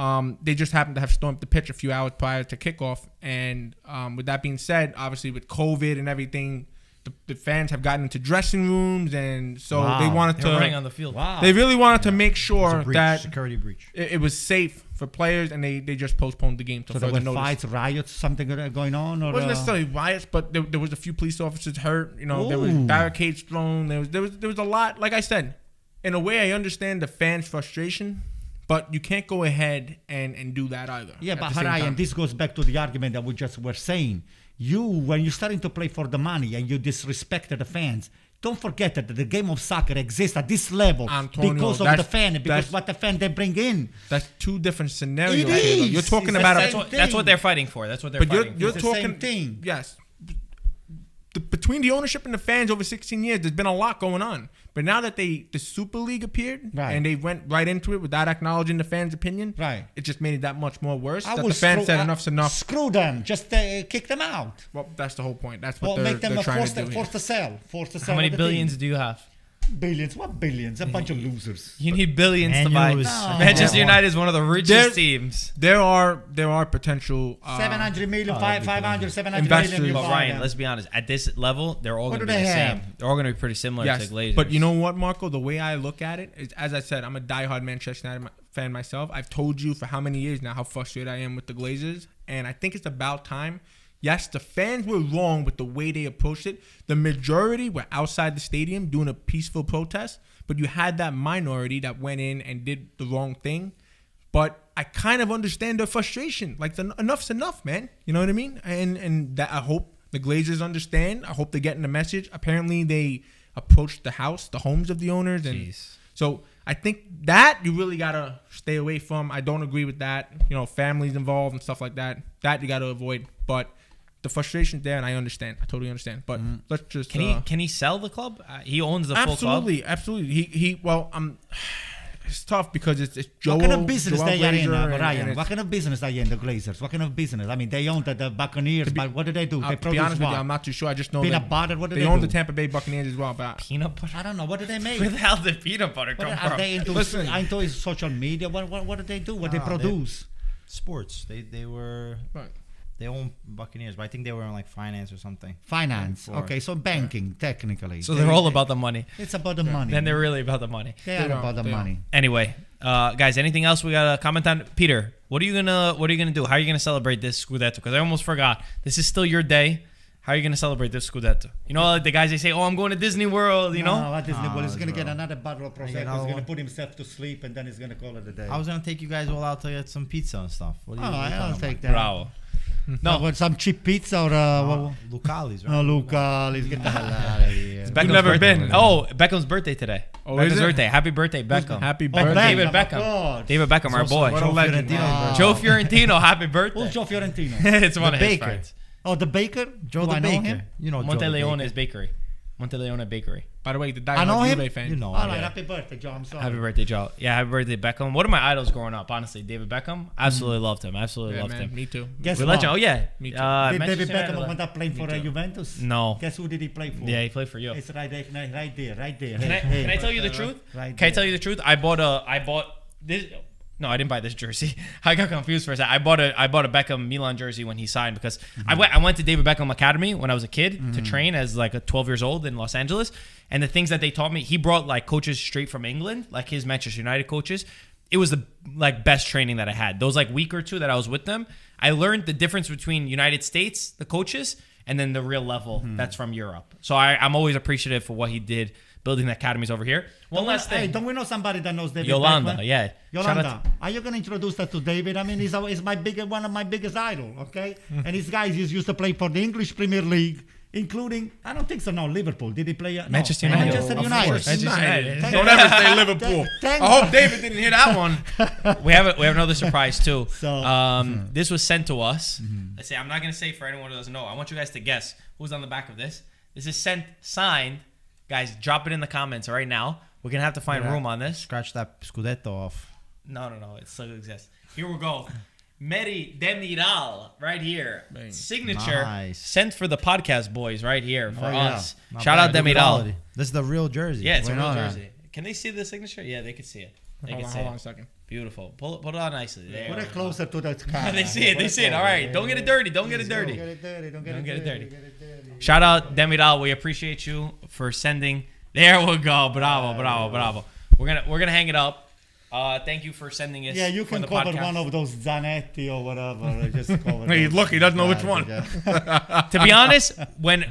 [SPEAKER 4] um, they just happened to have stormed the pitch a few hours prior to kickoff. And um, with that being said, obviously with COVID and everything, the, the fans have gotten into dressing rooms, and so
[SPEAKER 1] Wow.
[SPEAKER 4] they wanted
[SPEAKER 2] They're running
[SPEAKER 4] to.
[SPEAKER 2] on the field.
[SPEAKER 1] Wow.
[SPEAKER 4] They really wanted to make sure
[SPEAKER 3] breach,
[SPEAKER 4] that
[SPEAKER 3] security breach.
[SPEAKER 4] it, it was safe for players, and they, they just postponed the game to
[SPEAKER 1] so there were
[SPEAKER 4] notice.
[SPEAKER 1] fights, riots, something uh, going on, or
[SPEAKER 4] It wasn't
[SPEAKER 1] uh,
[SPEAKER 4] necessarily riots, but there, there was a few police officers hurt. You know, there was
[SPEAKER 1] Ooh.
[SPEAKER 4] barricades thrown. There was there was there was a lot. Like I said, in a way, I understand the fans' frustration, but you can't go ahead and and do that either.
[SPEAKER 1] Yeah, but
[SPEAKER 4] the and
[SPEAKER 1] this goes back to the argument that we just were saying. You, when you're starting to play for the money and you disrespect the fans, don't forget that the game of soccer exists at this level
[SPEAKER 4] Antonio,
[SPEAKER 1] because of the fan, because
[SPEAKER 4] that's-
[SPEAKER 1] what the fan they bring in.
[SPEAKER 4] that's two different scenarios.
[SPEAKER 1] It
[SPEAKER 4] Caleb.
[SPEAKER 1] is.
[SPEAKER 4] You're talking
[SPEAKER 1] It's
[SPEAKER 4] about
[SPEAKER 1] the
[SPEAKER 4] a
[SPEAKER 2] That's what, that's what they're fighting for. That's what they're
[SPEAKER 4] But you're,
[SPEAKER 2] fighting
[SPEAKER 4] you're
[SPEAKER 1] It's
[SPEAKER 2] for.
[SPEAKER 1] the
[SPEAKER 4] talking
[SPEAKER 1] same thing.
[SPEAKER 4] Yes. The, between the ownership and the fans over 16 years, there's been a lot going on. But now that they the Super League appeared
[SPEAKER 1] Right.
[SPEAKER 4] and they went right into it without acknowledging the fans' opinion,
[SPEAKER 1] Right.
[SPEAKER 4] it just made it that much more worse.
[SPEAKER 1] I
[SPEAKER 4] that
[SPEAKER 1] will
[SPEAKER 4] the fans
[SPEAKER 1] screw-
[SPEAKER 4] said enough's enough.
[SPEAKER 1] Screw them. Just uh, kick them out.
[SPEAKER 4] Well, that's the whole point. That's what
[SPEAKER 1] Or
[SPEAKER 4] they're,
[SPEAKER 1] make them
[SPEAKER 4] they're trying
[SPEAKER 1] force,
[SPEAKER 4] to do.
[SPEAKER 1] to,
[SPEAKER 4] here.
[SPEAKER 1] force to sell. Force to sell.
[SPEAKER 2] How many billions
[SPEAKER 1] team.
[SPEAKER 2] do you have?
[SPEAKER 1] Billions? What billions? A bunch of losers.
[SPEAKER 2] You need billions
[SPEAKER 3] Man
[SPEAKER 2] to buy.
[SPEAKER 3] U is-
[SPEAKER 1] No.
[SPEAKER 2] Manchester United is one of the richest
[SPEAKER 4] There-
[SPEAKER 2] teams.
[SPEAKER 4] There are there are potential uh,
[SPEAKER 1] 700 million,
[SPEAKER 3] oh,
[SPEAKER 1] five,
[SPEAKER 3] that'd
[SPEAKER 1] 500, 700
[SPEAKER 4] Investors.
[SPEAKER 1] million.
[SPEAKER 2] But Ryan,
[SPEAKER 1] them.
[SPEAKER 2] let's be honest. At this level, they're all
[SPEAKER 1] What
[SPEAKER 2] going to
[SPEAKER 1] do
[SPEAKER 2] be the
[SPEAKER 1] they
[SPEAKER 2] same.
[SPEAKER 1] have?
[SPEAKER 2] They're all going to be pretty similar
[SPEAKER 4] Yes,
[SPEAKER 2] to Glazers.
[SPEAKER 4] but you know what, Marco? The way I look at it is, as I said, I'm a diehard Manchester United fan myself. I've told you for how many years now how frustrated I am with the Glazers, and I think it's about time. Yes, the fans were wrong with the way they approached it. The majority were outside the stadium doing a peaceful protest, but you had that minority that went in and did the wrong thing. But I kind of understand their frustration. Like the, enough's enough, man. You know what I mean? And and that I hope the Glazers understand. I hope they're getting the message. Apparently, they approached the house, the homes of the owners, and
[SPEAKER 2] Jeez.
[SPEAKER 4] so I think that you really gotta stay away from. I don't agree with that. You know, families involved and stuff like that. That you gotta avoid. But the frustration there, and I understand. I totally understand. But let's just
[SPEAKER 2] can
[SPEAKER 4] uh,
[SPEAKER 2] he can he sell the club? Uh, he owns the full club.
[SPEAKER 4] absolutely, absolutely. He he. Well, um, it's tough because it's it's Joel.
[SPEAKER 1] what kind of business
[SPEAKER 4] Joel
[SPEAKER 1] they are in,
[SPEAKER 4] Glazer
[SPEAKER 1] uh, Ryan? what kind of business are you in, the Glazers? What kind of business? I mean, they own the, the Buccaneers, but what do they do?
[SPEAKER 4] uh,
[SPEAKER 1] they
[SPEAKER 4] to be
[SPEAKER 1] produce
[SPEAKER 4] honest with
[SPEAKER 1] what?
[SPEAKER 4] you, I'm not too sure. I just know
[SPEAKER 1] Peanut butter? What do
[SPEAKER 4] they,
[SPEAKER 1] they
[SPEAKER 4] own
[SPEAKER 1] do?
[SPEAKER 4] the Tampa Bay Buccaneers as well. But
[SPEAKER 2] Peanut butter.
[SPEAKER 1] I don't know. What do they make?
[SPEAKER 2] Where the hell did peanut butter
[SPEAKER 1] What
[SPEAKER 2] come
[SPEAKER 1] are
[SPEAKER 2] from?
[SPEAKER 1] they into?
[SPEAKER 4] Listen.
[SPEAKER 1] into social media? What, what, what do they do? What they
[SPEAKER 3] No, they-
[SPEAKER 1] produce?
[SPEAKER 3] Sports. They they were
[SPEAKER 4] Right.
[SPEAKER 3] They own Buccaneers, but I think they were in like finance or something.
[SPEAKER 1] Finance.
[SPEAKER 3] For-
[SPEAKER 1] Okay, so banking, technically.
[SPEAKER 2] so they're all about the money.
[SPEAKER 1] It's about the money.
[SPEAKER 2] Then they're really about the money.
[SPEAKER 1] they
[SPEAKER 4] They
[SPEAKER 1] are
[SPEAKER 4] are,
[SPEAKER 1] about the
[SPEAKER 4] they are.
[SPEAKER 1] money.
[SPEAKER 2] Anyway, uh, guys, anything else we gotta comment on? Peter, what are you gonna what are you gonna do? How are you gonna celebrate this Scudetto? Because I almost forgot. This is still your day. How are you gonna celebrate this Scudetto? You know, like the guys they say, "Oh, I'm going to Disney World." You know,
[SPEAKER 1] no, what is
[SPEAKER 3] No,
[SPEAKER 1] well, he's gonna get another bottle of
[SPEAKER 3] get
[SPEAKER 1] prosecco. He's gonna
[SPEAKER 3] one.
[SPEAKER 1] put himself to sleep, and then he's gonna call it a day.
[SPEAKER 3] I was gonna take you guys all out to get some pizza and stuff. What
[SPEAKER 1] oh,
[SPEAKER 3] are you, what are you
[SPEAKER 1] I'll
[SPEAKER 3] talking
[SPEAKER 1] take that.
[SPEAKER 2] bravo.
[SPEAKER 1] No, with some cheap pizza or uh, what-
[SPEAKER 3] Uh, Lucali's, right?
[SPEAKER 1] Oh, Luca, let's get the hell out of here.
[SPEAKER 2] It's Beckham's
[SPEAKER 4] never
[SPEAKER 2] birthday.
[SPEAKER 4] been.
[SPEAKER 2] Oh, Beckham's birthday today.
[SPEAKER 4] Oh,
[SPEAKER 2] Beckham's
[SPEAKER 4] is it?
[SPEAKER 2] birthday. Happy birthday, Beckham.
[SPEAKER 4] Happy
[SPEAKER 1] Oh,
[SPEAKER 4] birthday.
[SPEAKER 2] David
[SPEAKER 1] of
[SPEAKER 2] Beckham.
[SPEAKER 1] course.
[SPEAKER 2] David Beckham, our boy.
[SPEAKER 3] Joe
[SPEAKER 4] legend.
[SPEAKER 3] Fiorentino,
[SPEAKER 2] Joe Fiorentino, happy birthday.
[SPEAKER 1] Who's Joe Fiorentino?
[SPEAKER 2] it's one
[SPEAKER 3] The
[SPEAKER 2] of his
[SPEAKER 3] baker.
[SPEAKER 2] friends.
[SPEAKER 1] oh, the baker?
[SPEAKER 3] Joe
[SPEAKER 1] Do
[SPEAKER 3] the
[SPEAKER 1] I know
[SPEAKER 3] Baker.
[SPEAKER 1] him?
[SPEAKER 3] You know Joe the
[SPEAKER 2] Monteleone's
[SPEAKER 3] Baker.
[SPEAKER 2] Bakery. Monteleone Bakery.
[SPEAKER 4] By the way, the
[SPEAKER 1] I know
[SPEAKER 4] diehard
[SPEAKER 1] him.
[SPEAKER 4] Juve fan.
[SPEAKER 3] You know.
[SPEAKER 1] All
[SPEAKER 3] him.
[SPEAKER 1] right, happy birthday, Joe. I'm sorry.
[SPEAKER 2] Happy birthday, Joe. Yeah, happy birthday, Beckham. One of my idols growing up, honestly, David Beckham. Absolutely loved him. Absolutely
[SPEAKER 4] Yeah,
[SPEAKER 2] loved
[SPEAKER 4] man,
[SPEAKER 2] him.
[SPEAKER 4] me too.
[SPEAKER 1] Guess
[SPEAKER 2] We
[SPEAKER 1] what?
[SPEAKER 2] legend. Oh yeah.
[SPEAKER 4] Me too.
[SPEAKER 2] Uh,
[SPEAKER 1] Did David Beckham
[SPEAKER 2] United.
[SPEAKER 1] went up playing for uh. Juventus?
[SPEAKER 2] No.
[SPEAKER 1] Guess who did he play for?
[SPEAKER 2] Yeah, he played for you.
[SPEAKER 1] It's right there, right right there, right there.
[SPEAKER 2] Can I,
[SPEAKER 1] Hey,
[SPEAKER 2] can I tell you the truth?
[SPEAKER 1] Right
[SPEAKER 2] Can I tell you the truth? I bought a I bought this no, I didn't buy this jersey. I got confused for a second. I bought a I bought a Beckham Milan jersey when he signed because I mm-hmm. went I went to David Beckham Academy when I was a kid to mm-hmm. train as like a 12 years old in Los Angeles. And the things that they taught me, he brought like coaches straight from England, like his Manchester United coaches. It was the like best training that I had. Those like week or two that I was with them, I learned the difference between United States, the coaches, and then the real level mm-hmm. that's from Europe. So I, I'm always appreciative for what he did building academies over here. One
[SPEAKER 1] Don't we-
[SPEAKER 2] last
[SPEAKER 1] Hey,
[SPEAKER 2] thing.
[SPEAKER 1] don't we know somebody that knows David
[SPEAKER 2] Yolanda,
[SPEAKER 1] Beckham?
[SPEAKER 2] yeah.
[SPEAKER 1] Yolanda, are you gonna introduce that to David? I mean, he's, a, he's my biggest, one of my biggest idol. Okay, and his guys he's used to play for the English Premier League, including I don't think so. No, Liverpool. Did he play? Uh, no.
[SPEAKER 2] Manchester United.
[SPEAKER 1] Manchester United.
[SPEAKER 2] Manchester United.
[SPEAKER 1] Thank-
[SPEAKER 4] Don't ever say Liverpool.
[SPEAKER 1] Thank-
[SPEAKER 4] I hope David didn't hear that one.
[SPEAKER 2] we have a, we have another surprise too.
[SPEAKER 1] So-
[SPEAKER 2] um, this was sent to us. Let's say I'm not gonna say for anyone who doesn't know. I want you guys to guess who's on the back of this. This is sent signed. Guys, drop it in the comments right now. We're gonna have to find
[SPEAKER 3] Yeah.
[SPEAKER 2] room on this.
[SPEAKER 3] Scratch that Scudetto off.
[SPEAKER 2] No, no, no. It still exists. Here we go. Merih Demiral, right here.
[SPEAKER 4] Bang.
[SPEAKER 2] Signature
[SPEAKER 3] Nice.
[SPEAKER 2] sent for the podcast boys, right here for
[SPEAKER 1] Oh, yeah.
[SPEAKER 2] us.
[SPEAKER 3] Not
[SPEAKER 2] Shout
[SPEAKER 3] bad.
[SPEAKER 2] out Demiral.
[SPEAKER 3] This is the real jersey.
[SPEAKER 2] Yeah, it's a
[SPEAKER 1] We're
[SPEAKER 2] real
[SPEAKER 1] not, uh,
[SPEAKER 2] jersey. Can they see the signature? Yeah, they can see it. They
[SPEAKER 4] Hold
[SPEAKER 2] can
[SPEAKER 4] on,
[SPEAKER 2] see
[SPEAKER 4] hold
[SPEAKER 2] it.
[SPEAKER 4] on a second.
[SPEAKER 2] Beautiful. Pull it, pull it on nicely. There
[SPEAKER 1] Put it closer to the camera.
[SPEAKER 2] they see it.
[SPEAKER 1] Put
[SPEAKER 2] They see it. All right. Don't get it dirty. Don't get it
[SPEAKER 1] Don't
[SPEAKER 2] dirty.
[SPEAKER 1] get it dirty. Don't get,
[SPEAKER 2] Don't
[SPEAKER 1] it,
[SPEAKER 2] get
[SPEAKER 1] dirty. Don't get it dirty.
[SPEAKER 2] Shout out Demiral. We appreciate you for sending. There we go. Bravo, bravo, bravo. We're gonna we're gonna hang it up. Uh, thank you for sending us.
[SPEAKER 1] Yeah, you can cover
[SPEAKER 2] podcast.
[SPEAKER 1] one of those Zanetti or whatever. Just cover.
[SPEAKER 4] Hey, look, he doesn't know which one.
[SPEAKER 2] to be honest, when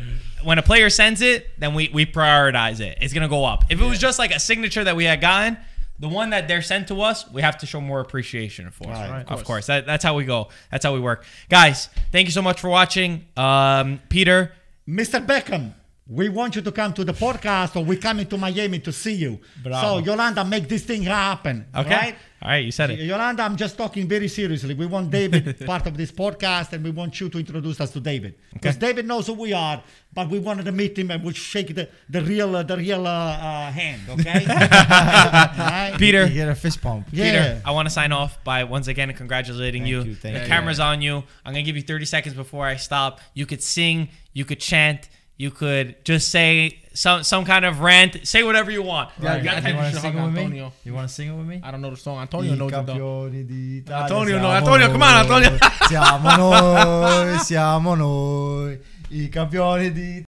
[SPEAKER 2] when a player sends it, then we we prioritize it. It's gonna go up. If it was just like a signature that we had gotten, the one that they're sent to us, we have to show more appreciation for.
[SPEAKER 1] Right. Right,
[SPEAKER 2] of course. That, that's how we go. That's how we work. Guys, thank you so much for watching. Um, Peter,
[SPEAKER 1] Mr. Beckham, we want you to come to the podcast or we're coming to Miami to see you.
[SPEAKER 2] Bravo.
[SPEAKER 1] So, Yolanda, make this thing happen.
[SPEAKER 2] okay.
[SPEAKER 1] Right?
[SPEAKER 2] All right, you said it.
[SPEAKER 1] Yolanda, I'm just talking very seriously. We want David part of this podcast and we want you to introduce us to David. Because David knows who we are, but we wanted to meet him and we'll shake the, the real, uh, the real uh, uh, hand, okay? Right?
[SPEAKER 2] Peter,
[SPEAKER 3] You get a fist pump.
[SPEAKER 1] Yeah.
[SPEAKER 2] Peter, I want to sign off by once again congratulating
[SPEAKER 3] Thank
[SPEAKER 2] you.
[SPEAKER 3] you, thank
[SPEAKER 2] the
[SPEAKER 3] you.
[SPEAKER 2] camera's on you. I'm gonna give you 30 seconds before I stop. You could sing, you could chant, You could just say some some kind of rant. Say whatever you want.
[SPEAKER 4] Yeah,
[SPEAKER 2] You got
[SPEAKER 4] I
[SPEAKER 2] ten-
[SPEAKER 4] think
[SPEAKER 3] wanna sing it with me? You want to sing it with me?
[SPEAKER 4] I don't know the song. Antonio knows it though.
[SPEAKER 3] campioni d'Italia
[SPEAKER 4] Antonio, no,
[SPEAKER 3] siamo
[SPEAKER 4] Antonio, come on. Antonio.
[SPEAKER 3] Siamo noi, siamo noi, i campioni di